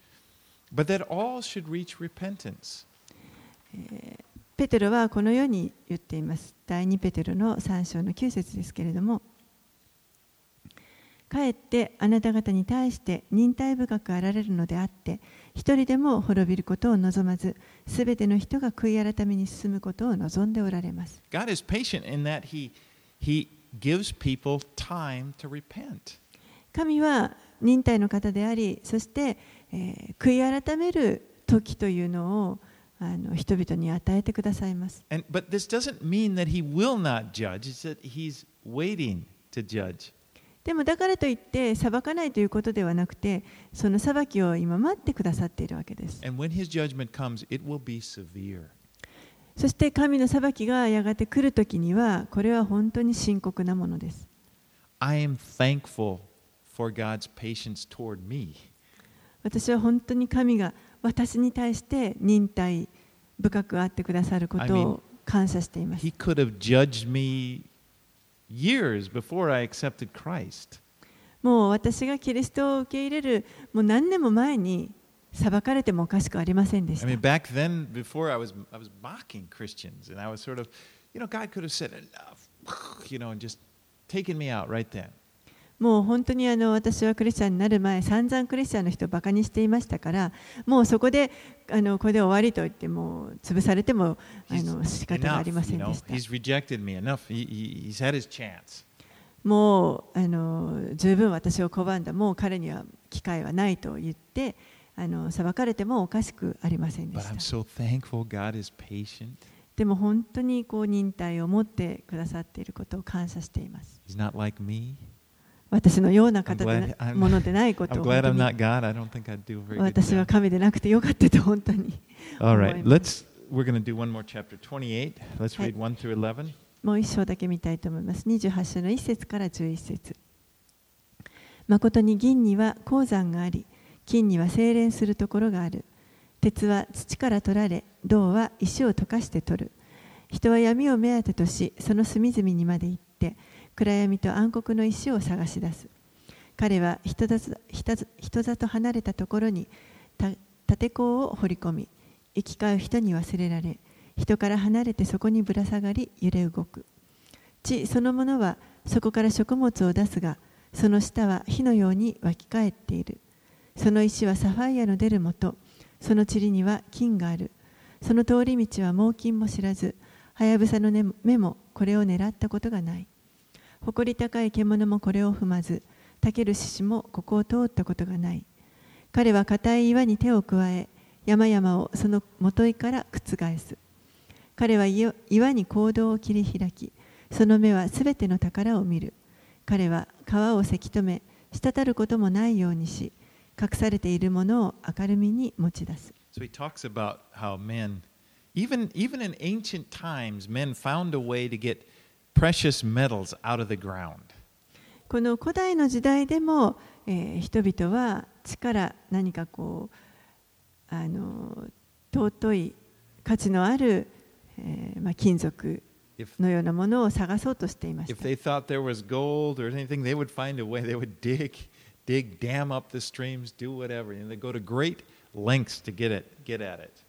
Speaker 1: but that all should reach repentance.
Speaker 2: ペテロはこのように言っています第2ペテロの3章の9節ですけれどもかえってあなた方に対して忍耐深くあられるのであって一人でも滅びることを望まず、すべての人が悔い改めに進むことを望んでおられます。
Speaker 1: God is patient in that He, he gives people time to repent.
Speaker 2: 神は忍耐の方であり、そして、えー悔い改める時というのをあの人々に与えてくださいます。
Speaker 1: And, but this doesn't mean that He will not judge, it's that He's waiting to judge.
Speaker 2: でもだからといって裁かないということではなくて、その裁きを今待ってくださっているわけです。
Speaker 1: And when His judgment comes, it will be severe.
Speaker 2: そして神の裁きがやがて来るときには、これは本当に深刻なものです。
Speaker 1: I am thankful
Speaker 2: 私は本当に神が私に対して忍耐深くあってくださることを感謝しています。もう私がキリストを受け入れるもう何年も前に裁かれてもおかしくありませんでした。
Speaker 1: You know, God could have said enough, you know, and just taken me out right then.
Speaker 2: もう本当にあの私はクリスチャンになる前、散々クリスチャンの人をバカにしていましたから、もうそこであのこれで終わりと言って、もう潰されてもあの仕方がありません.でした。もうあの十分私を拒んだ、もう彼には機会はないと言って、あの裁かれてもおかしくありませんでした。
Speaker 1: so.
Speaker 2: でも本当にこう忍耐を持ってくださっていることを感謝しています。
Speaker 1: He's not like me.
Speaker 2: 私のような方でものでないことを私は.神でなくてよかったと本当に
Speaker 1: All right,
Speaker 2: 思います
Speaker 1: let's. We're going to do one more chapter, 28. Let's
Speaker 2: Hi.
Speaker 1: read 1 through 11.
Speaker 2: もう一章だけ見たいと思います。28章の1節から11節誠に銀には鉱山があり、金には精錬するところがある。鉄は土から取られ、銅は石を溶かして取る。人は闇を目当てとし、その隅々にまで行って、暗闇と暗黒の石を探し出す。彼は人里人里離れたところに立て坑を掘り込み、行き交う人に忘れられ、人から離れてそこにぶら下がり揺れ動く。地そのものはそこから食物を出すが、その下は火のように湧き返っている。その石はサファイアの出るもと、その塵には金がある。その通り道は猛金も知らず、はやぶさの目もこれを狙ったことがない。誇り高い獣もこれを踏まず、たける獅子もここを通ったことがない。彼は硬い岩に手を加え、山々をその元いから覆す。彼は岩岩に行動を切り開き、その目はすべての宝を見る。彼は川をせき止め、滴ることもないようにし、隠されているものを明るみに持ち出す。
Speaker 1: So he talks about how men, even, even in ancient times, men found a way to get precious metals out of the ground.
Speaker 2: この古代の時代でも、えー人々は地から何かこうあの尊い価値のある、えーまあ、金属
Speaker 1: If,
Speaker 2: のようなものを探そうとしていまし
Speaker 1: if
Speaker 2: た。
Speaker 1: they thought there was gold or anything, they would find a way. They would dig, dig, dam up the streams, do whatever. And they go to great lengths to get it, get at it.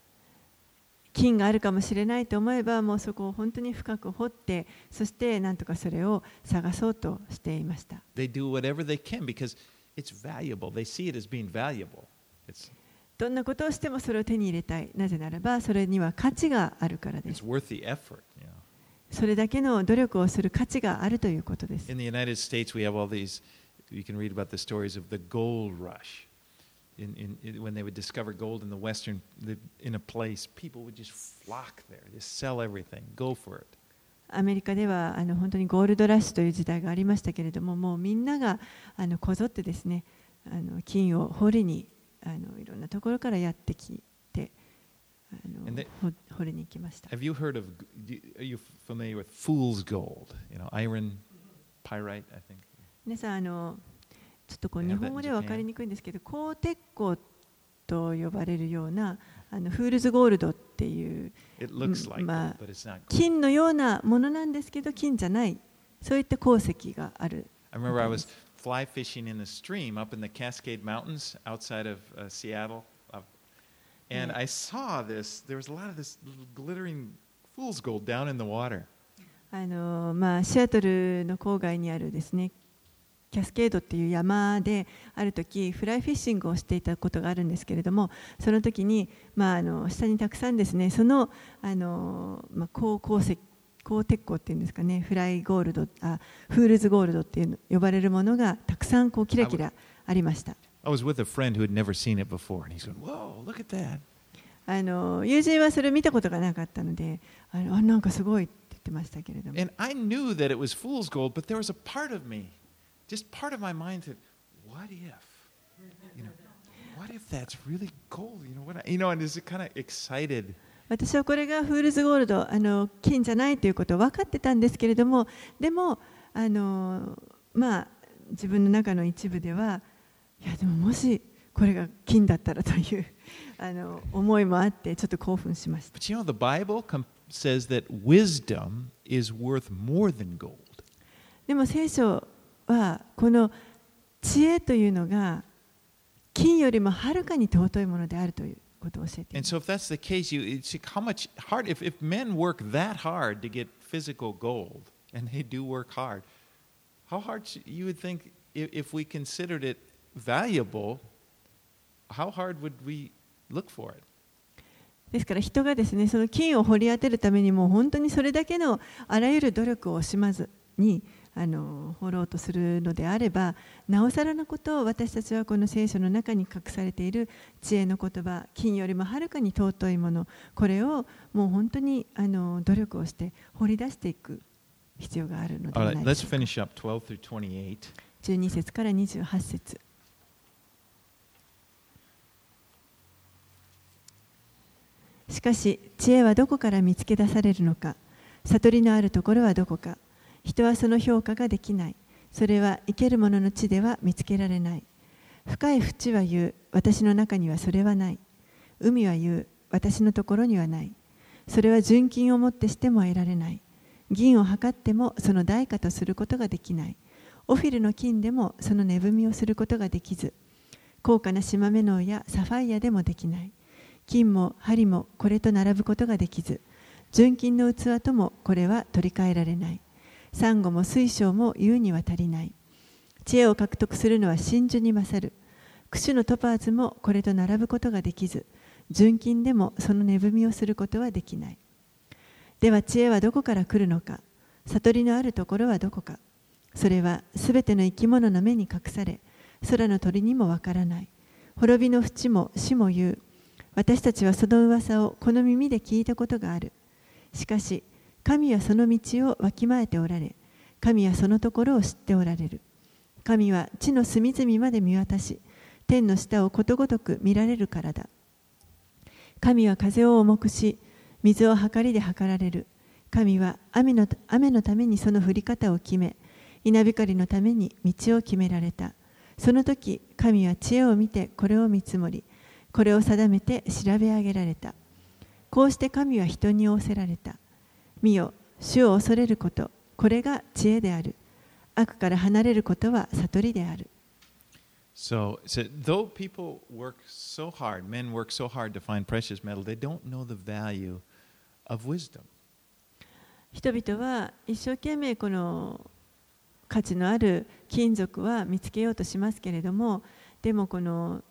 Speaker 2: 金があるかもしれないと思えば、もうそこを本当に深く掘って、そして何とかそれを探そうとしていました。どんなことをしてもそれを手に入れたい。なぜならば、それには価値があるからです。それだけの努力をする価値があるということです。
Speaker 1: In, in, in- when they would discover gold in the western, the, in a place, people would just flock there, just sell everything, go for it.
Speaker 2: アメリカではあの本当にゴールドラッシュという時代がありましたけれどももうみんながあのこぞってですねあの金を掘りにあのいろんなところからやってきてあの
Speaker 1: they-
Speaker 2: ほ掘りに行きました
Speaker 1: Have you heard of? Are you familiar with fool's gold? You know, iron pyrite, I think.
Speaker 2: 皆さんあのちょっとこう日本語では.分かりにくいんですけど鋼鉄鋼と呼ばれるようなあのフールズゴールドっていう Mm,
Speaker 1: not. gold.
Speaker 2: 金のようなものなんですけど金じゃないそういった鉱石がある
Speaker 1: I remember I was fly fishing in the stream up in the Cascade Mountains outside of uh, Seattle, uh, and. I saw this. There was a lot of this little glittering fool's gold down in the water.
Speaker 2: あのまあ、シアトルの郊外にあるですねキャスケードっていう山である時フライフィッシングをしていたことがあるんですけれどもその時に、まあ、あの下にたくさんですねそのあの、まあ、高鉱石高鉄鋼っていうんですかねフライゴールドあフールズゴールドっていう呼ばれるものがたくさんこうキラキラありました。
Speaker 1: I was with a friend who had never seen it before, and he said, "Whoa, look at that!"
Speaker 2: あの友人はそれを見たことがなかったのであのあなんかすごいって言ってましたけれども
Speaker 1: And I knew that it was fool's gold, but there was a part of me, just part of my mind said, "What if? You know, what if that's really gold? You know what? I, you know, and is it kind of excited?"
Speaker 2: 私はこれがフールズゴールドあの金じゃないということを分かってたんですけれどもでもあのまあ自分の中の一部ではいやでももしこれが金だったらというあの思いもあってちょっと興奮しました
Speaker 1: But you know, the Bible says that wisdom is worth more than gold.
Speaker 2: でも聖書はこの知恵というのが金よりもはるかに尊いものであるということを教えて。ですから人がですねその金を掘り当てるためにも本当にそれだけのあらゆる努力を惜しまずに。あの掘ろうとするのであればなおさらのことを私たちはこの聖書の中に隠されている知恵の言葉金よりもはるかに尊いものこれをもう本当にあの努力をして掘り出していく必要があるのではないでしょうか。
Speaker 1: finish up 12 through 28.
Speaker 2: 12節から28節。しかし知恵はどこから見つけ出されるのか。悟りのあるところはどこか人はその評価ができない。それは生ける者の地では見つけられない。深い淵は言う。私の中にはそれはない。海は言う。私のところにはない。それは純金をもってしても得られない。銀を測ってもその代価とすることができない。オフィルの金でもその値踏みをすることができず。高価な島目のやサファイアでもできない。金も針もこれと並ぶことができず。純金の器ともこれは取り替えられない。サンゴも水晶も言うには足りない。知恵を獲得するのは真珠に勝る。櫛のトパーズもこれと並ぶことができず。純金でもその値踏みをすることはできない。では知恵はどこから来るのか。悟りのあるところはどこか。それはすべての生き物の目に隠され。空の鳥にもわからない。滅びの淵も死も言う。私たちはその噂をこの耳で聞いたことがある。しかし神はその道をわきまえておられ神はそのところを知っておられる。神は地の隅々まで見渡し天の下をことごとく見られるからだ。神は風を重くし水を計りで測られる。神は雨の雨のためにその降り方を決め稲光のために道を決められた。その時神は知恵を見てこれを見積もりこれを定めて調べ上げられた。こうして神は人に仰せられた。見よ、主を恐れること、これが知恵である。悪から離れることは悟りである。人々は一生懸命この価値のある金属は見つけようとしますけれども、でもこの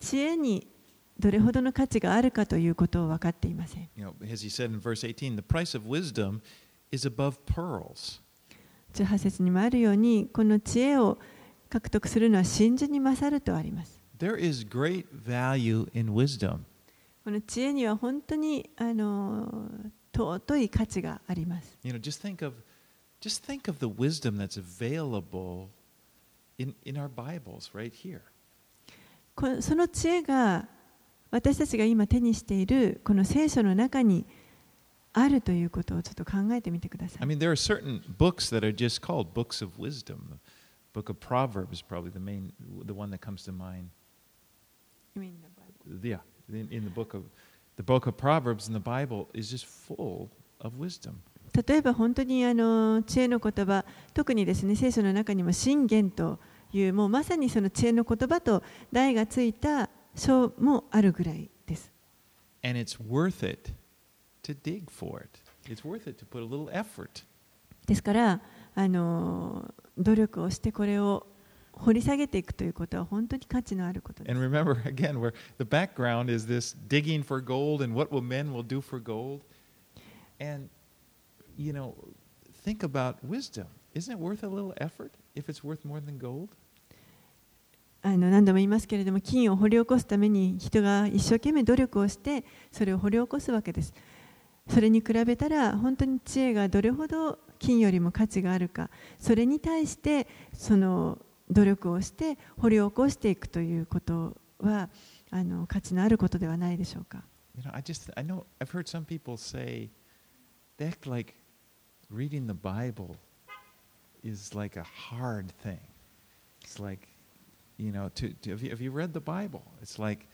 Speaker 2: 知恵にどれほどの価値があるかということを分かっていません。
Speaker 1: 18
Speaker 2: 節にもあるように、この知恵を獲得するのは真珠に勝るとあります。この知恵には本当にあの尊い価値があります。
Speaker 1: Just think of the wisdom that's available in, in our Bibles right here.
Speaker 2: その知恵が私たちが今手にしているこの聖書の中にあるということをちょっと考えてみてくださ
Speaker 1: I
Speaker 2: い。
Speaker 1: mean, there are certain books that are just called books of wisdom. The book of Proverbs is probably the main, the one that comes to mind. Yeah, in, in the book of the book of Proverbs in the Bible is just full of wisdom.
Speaker 2: 例えば本当にあの知恵の言葉、特にですね聖書の中にも信玄というもうまさにその知恵の言葉と題がついた書もあるぐらいです。
Speaker 1: And it's worth it to dig for it. It's worth it to put a little effort.
Speaker 2: ですからあの努力をしてこれを 掘り下げていくということは本当に価値のあることです。
Speaker 1: And remember, [laughs] again, where the background is this digging for gold and what will men will do for gold. And, you know, think about wisdom. Isn't it worth a little effort if it's worth more than gold?
Speaker 2: あの何度も言いますけれども金を掘り起こすために人が一生懸命努力をしてそれを掘り起こすわけです。それに比べたら本当に知恵がどれほど金よりも価値があるか。それに対してその努力をして掘り起こしていくということはあの価値のあることではないでしょうか。
Speaker 1: You know, I just, I know, I've heard some people say, they act like reading the Bible is like a hard thing. It's like, you know, to, to have, you, have you read the Bible? It's like,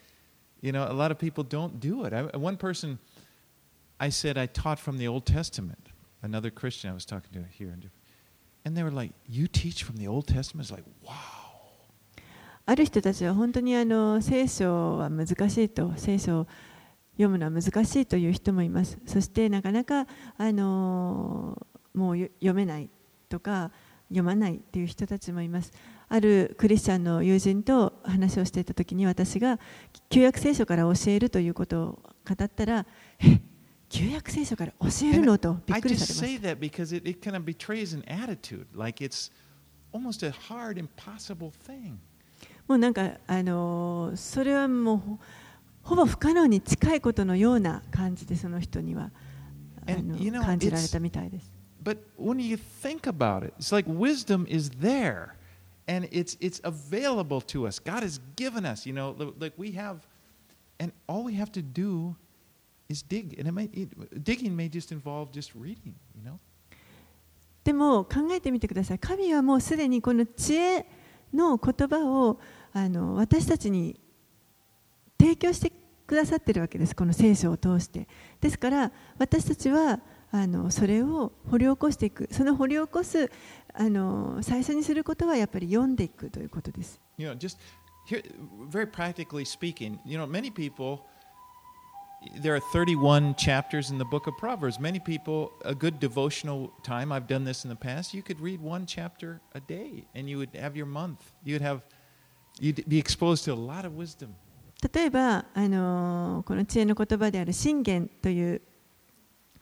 Speaker 1: you know, a lot of people don't do it. I, one person, I said I taught from the Old Testament. Another Christian I was talking to here, and they were like, "You teach from the Old Testament?" It's like, wow.
Speaker 2: ある人たちは本当にあの聖書は難しいと聖書を読むのは難しいという人もいますそしてなかなかあのもうよ読めないとか読まないっていう人たちもいます あるクリスチャンの友人と話をしていたときに私が旧約聖書から教えるということを語ったら、旧約聖書から教えるの？とびっくりした。
Speaker 1: I just
Speaker 2: もうなんか、あの、それはもうほ,ぼ不可能に近いことのような感じでその人にはあの感じられたみたいです。
Speaker 1: And it's it's available to us. God has given us, you know, like we have, and all we have to do is dig. And it may it, digging may just involve just reading, you know.
Speaker 2: でも考えてみてください。神はもうすでにこの知恵の言葉をあの私たちに提供してくださっているわけです。この聖書を通して。ですから私たちはあのそれを掘り起こしていく。その掘り起こすあの最初にすることはやっぱり読んでいくということです。
Speaker 1: You know, just here, very practically speaking, you know, many people, there are 31 chapters in the book of Proverbs. Many people, a good devotional time, I've done this in the past, you could read one chapter a day and you would have your month. You'd have, you'd be exposed to a lot of wisdom.
Speaker 2: 例えば、あのこの知恵の言葉である信玄という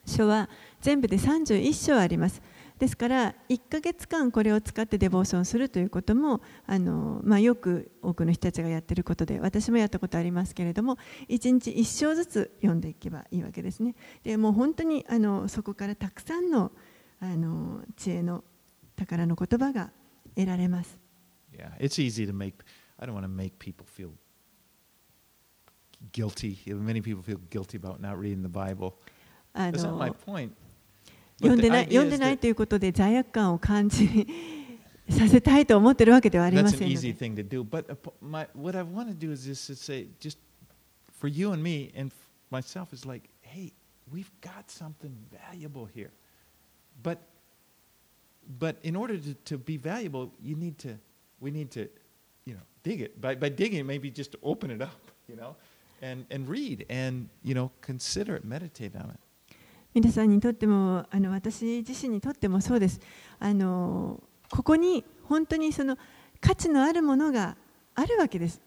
Speaker 2: 書は全部で31章あります。ですから1ヶ月間これを使ってデボーションするということもあの、まあ、よく多くの人たちがやっていることで私もやったことありますけれども1日1章ずつ読んでいけばいいわけですね。でもう本当にあのそこからたくさんのあの知恵の宝の言葉が得られます。
Speaker 1: Yeah, it's easy to make, I don't want to make people feel guilty. Many people feel guilty about not reading the Bible.
Speaker 2: あ
Speaker 1: That's not my
Speaker 2: の
Speaker 1: point.
Speaker 2: 読
Speaker 1: But
Speaker 2: ん
Speaker 1: the
Speaker 2: でない
Speaker 1: idea
Speaker 2: 読んで
Speaker 1: is
Speaker 2: ない
Speaker 1: that
Speaker 2: ということで罪悪感を感じさせたいと思っているわけではありま
Speaker 1: That's
Speaker 2: せ
Speaker 1: an
Speaker 2: んの
Speaker 1: easy
Speaker 2: で
Speaker 1: thing to do. But [laughs] uh, p- my, what I want to do is just to say, just for you and me and f- myself, is like, hey, we've got something valuable here. But but in order to, to be valuable, you need to we need to, you know, dig it. By by digging, maybe just open it up, you know, and and read and you know consider it, meditate on it.
Speaker 2: 皆さんにとってもあの私自身にとってもそうです。あのここに本当にその価値のあるものがあるわけです。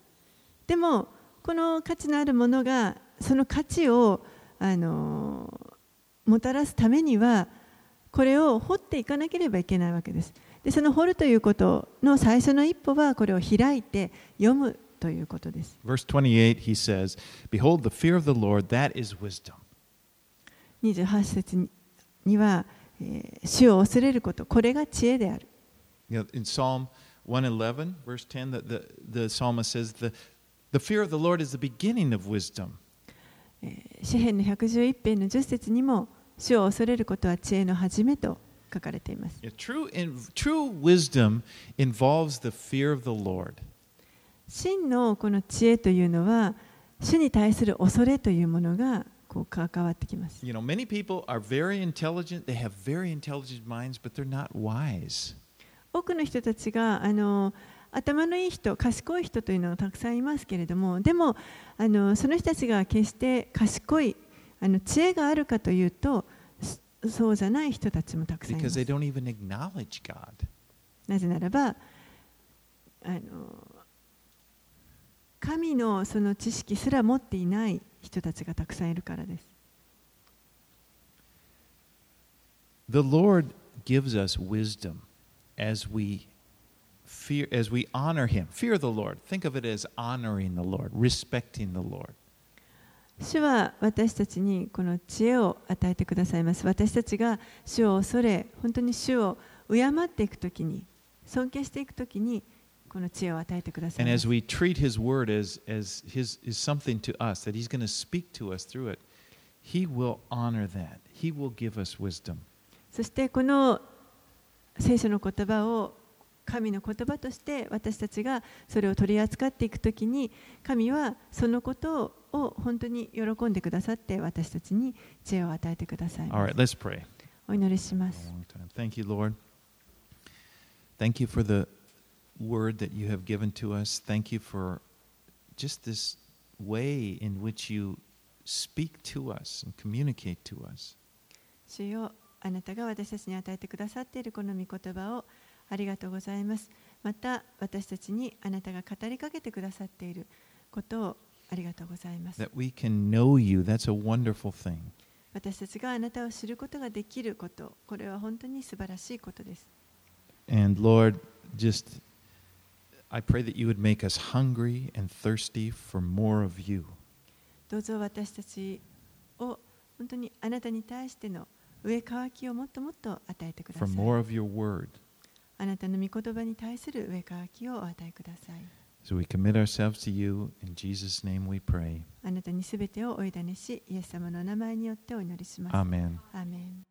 Speaker 2: でもこの価値のあるものがその価値をあのもたらすためにはこれを掘っていかなければいけないわけです。でその掘るということの最初の一歩はこれを開いて読むということです。
Speaker 1: Verse 28, he says, Behold, the fear of the Lord, that is wisdom.
Speaker 2: 28節には、えー、主を恐れること、これが知恵である。詩篇の111編の10節にも、主を恐れることは知恵の始めと書かれています。真のこの知恵というのは、主に対する恐れというものがこう関わってきます。多くの人たちがあの頭のいい人、賢い人というのはたくさんいますけれども、でもあのその人たちが決して賢い、あの知恵があるかというと、そうじゃない人たちもたくさんいます。なぜならば、あの神のその知識すら持っていない。人たちがたくさんいるからです。
Speaker 1: The Lord gives us wisdom as we fear as we honor him. Fear the Lord. Think of it as honoring the Lord, respecting the Lord.
Speaker 2: 主は私たちにこの知恵を与えてくださいます。私たちが主を恐れ、本当に主を敬っていくときに、尊敬していくときに、この知恵を与えてください。そして私たちの言葉を神の言葉として私たちがそれを取り扱っていくときに神はそのことを本当に喜んでくださって私たちに知恵を与えてください。
Speaker 1: word that you have given to us. Thank you for just this way in which you speak to us and communicate to us.
Speaker 2: 主よあなたが私たちに与えてくださっているこの御言葉をありがとうございます。また私たちにあなたが語りかけてくださっていることをありがとうございます。
Speaker 1: That we can know you. That's a wonderful thing.
Speaker 2: 私たちがあなたを知ることができること、これは本当に素晴らしいことです。
Speaker 1: And Lord, just I pray that you would make us hungry and thirsty for more of you.
Speaker 2: どうぞ私たちを本当にあなたに対しての上乾きをもっともっと与えてください。あなたの御言葉に対する上乾きをお与えください。あなたにすべてをお委ねし、イエス様の名前によってお祈りします。
Speaker 1: アーメン。
Speaker 2: アーメン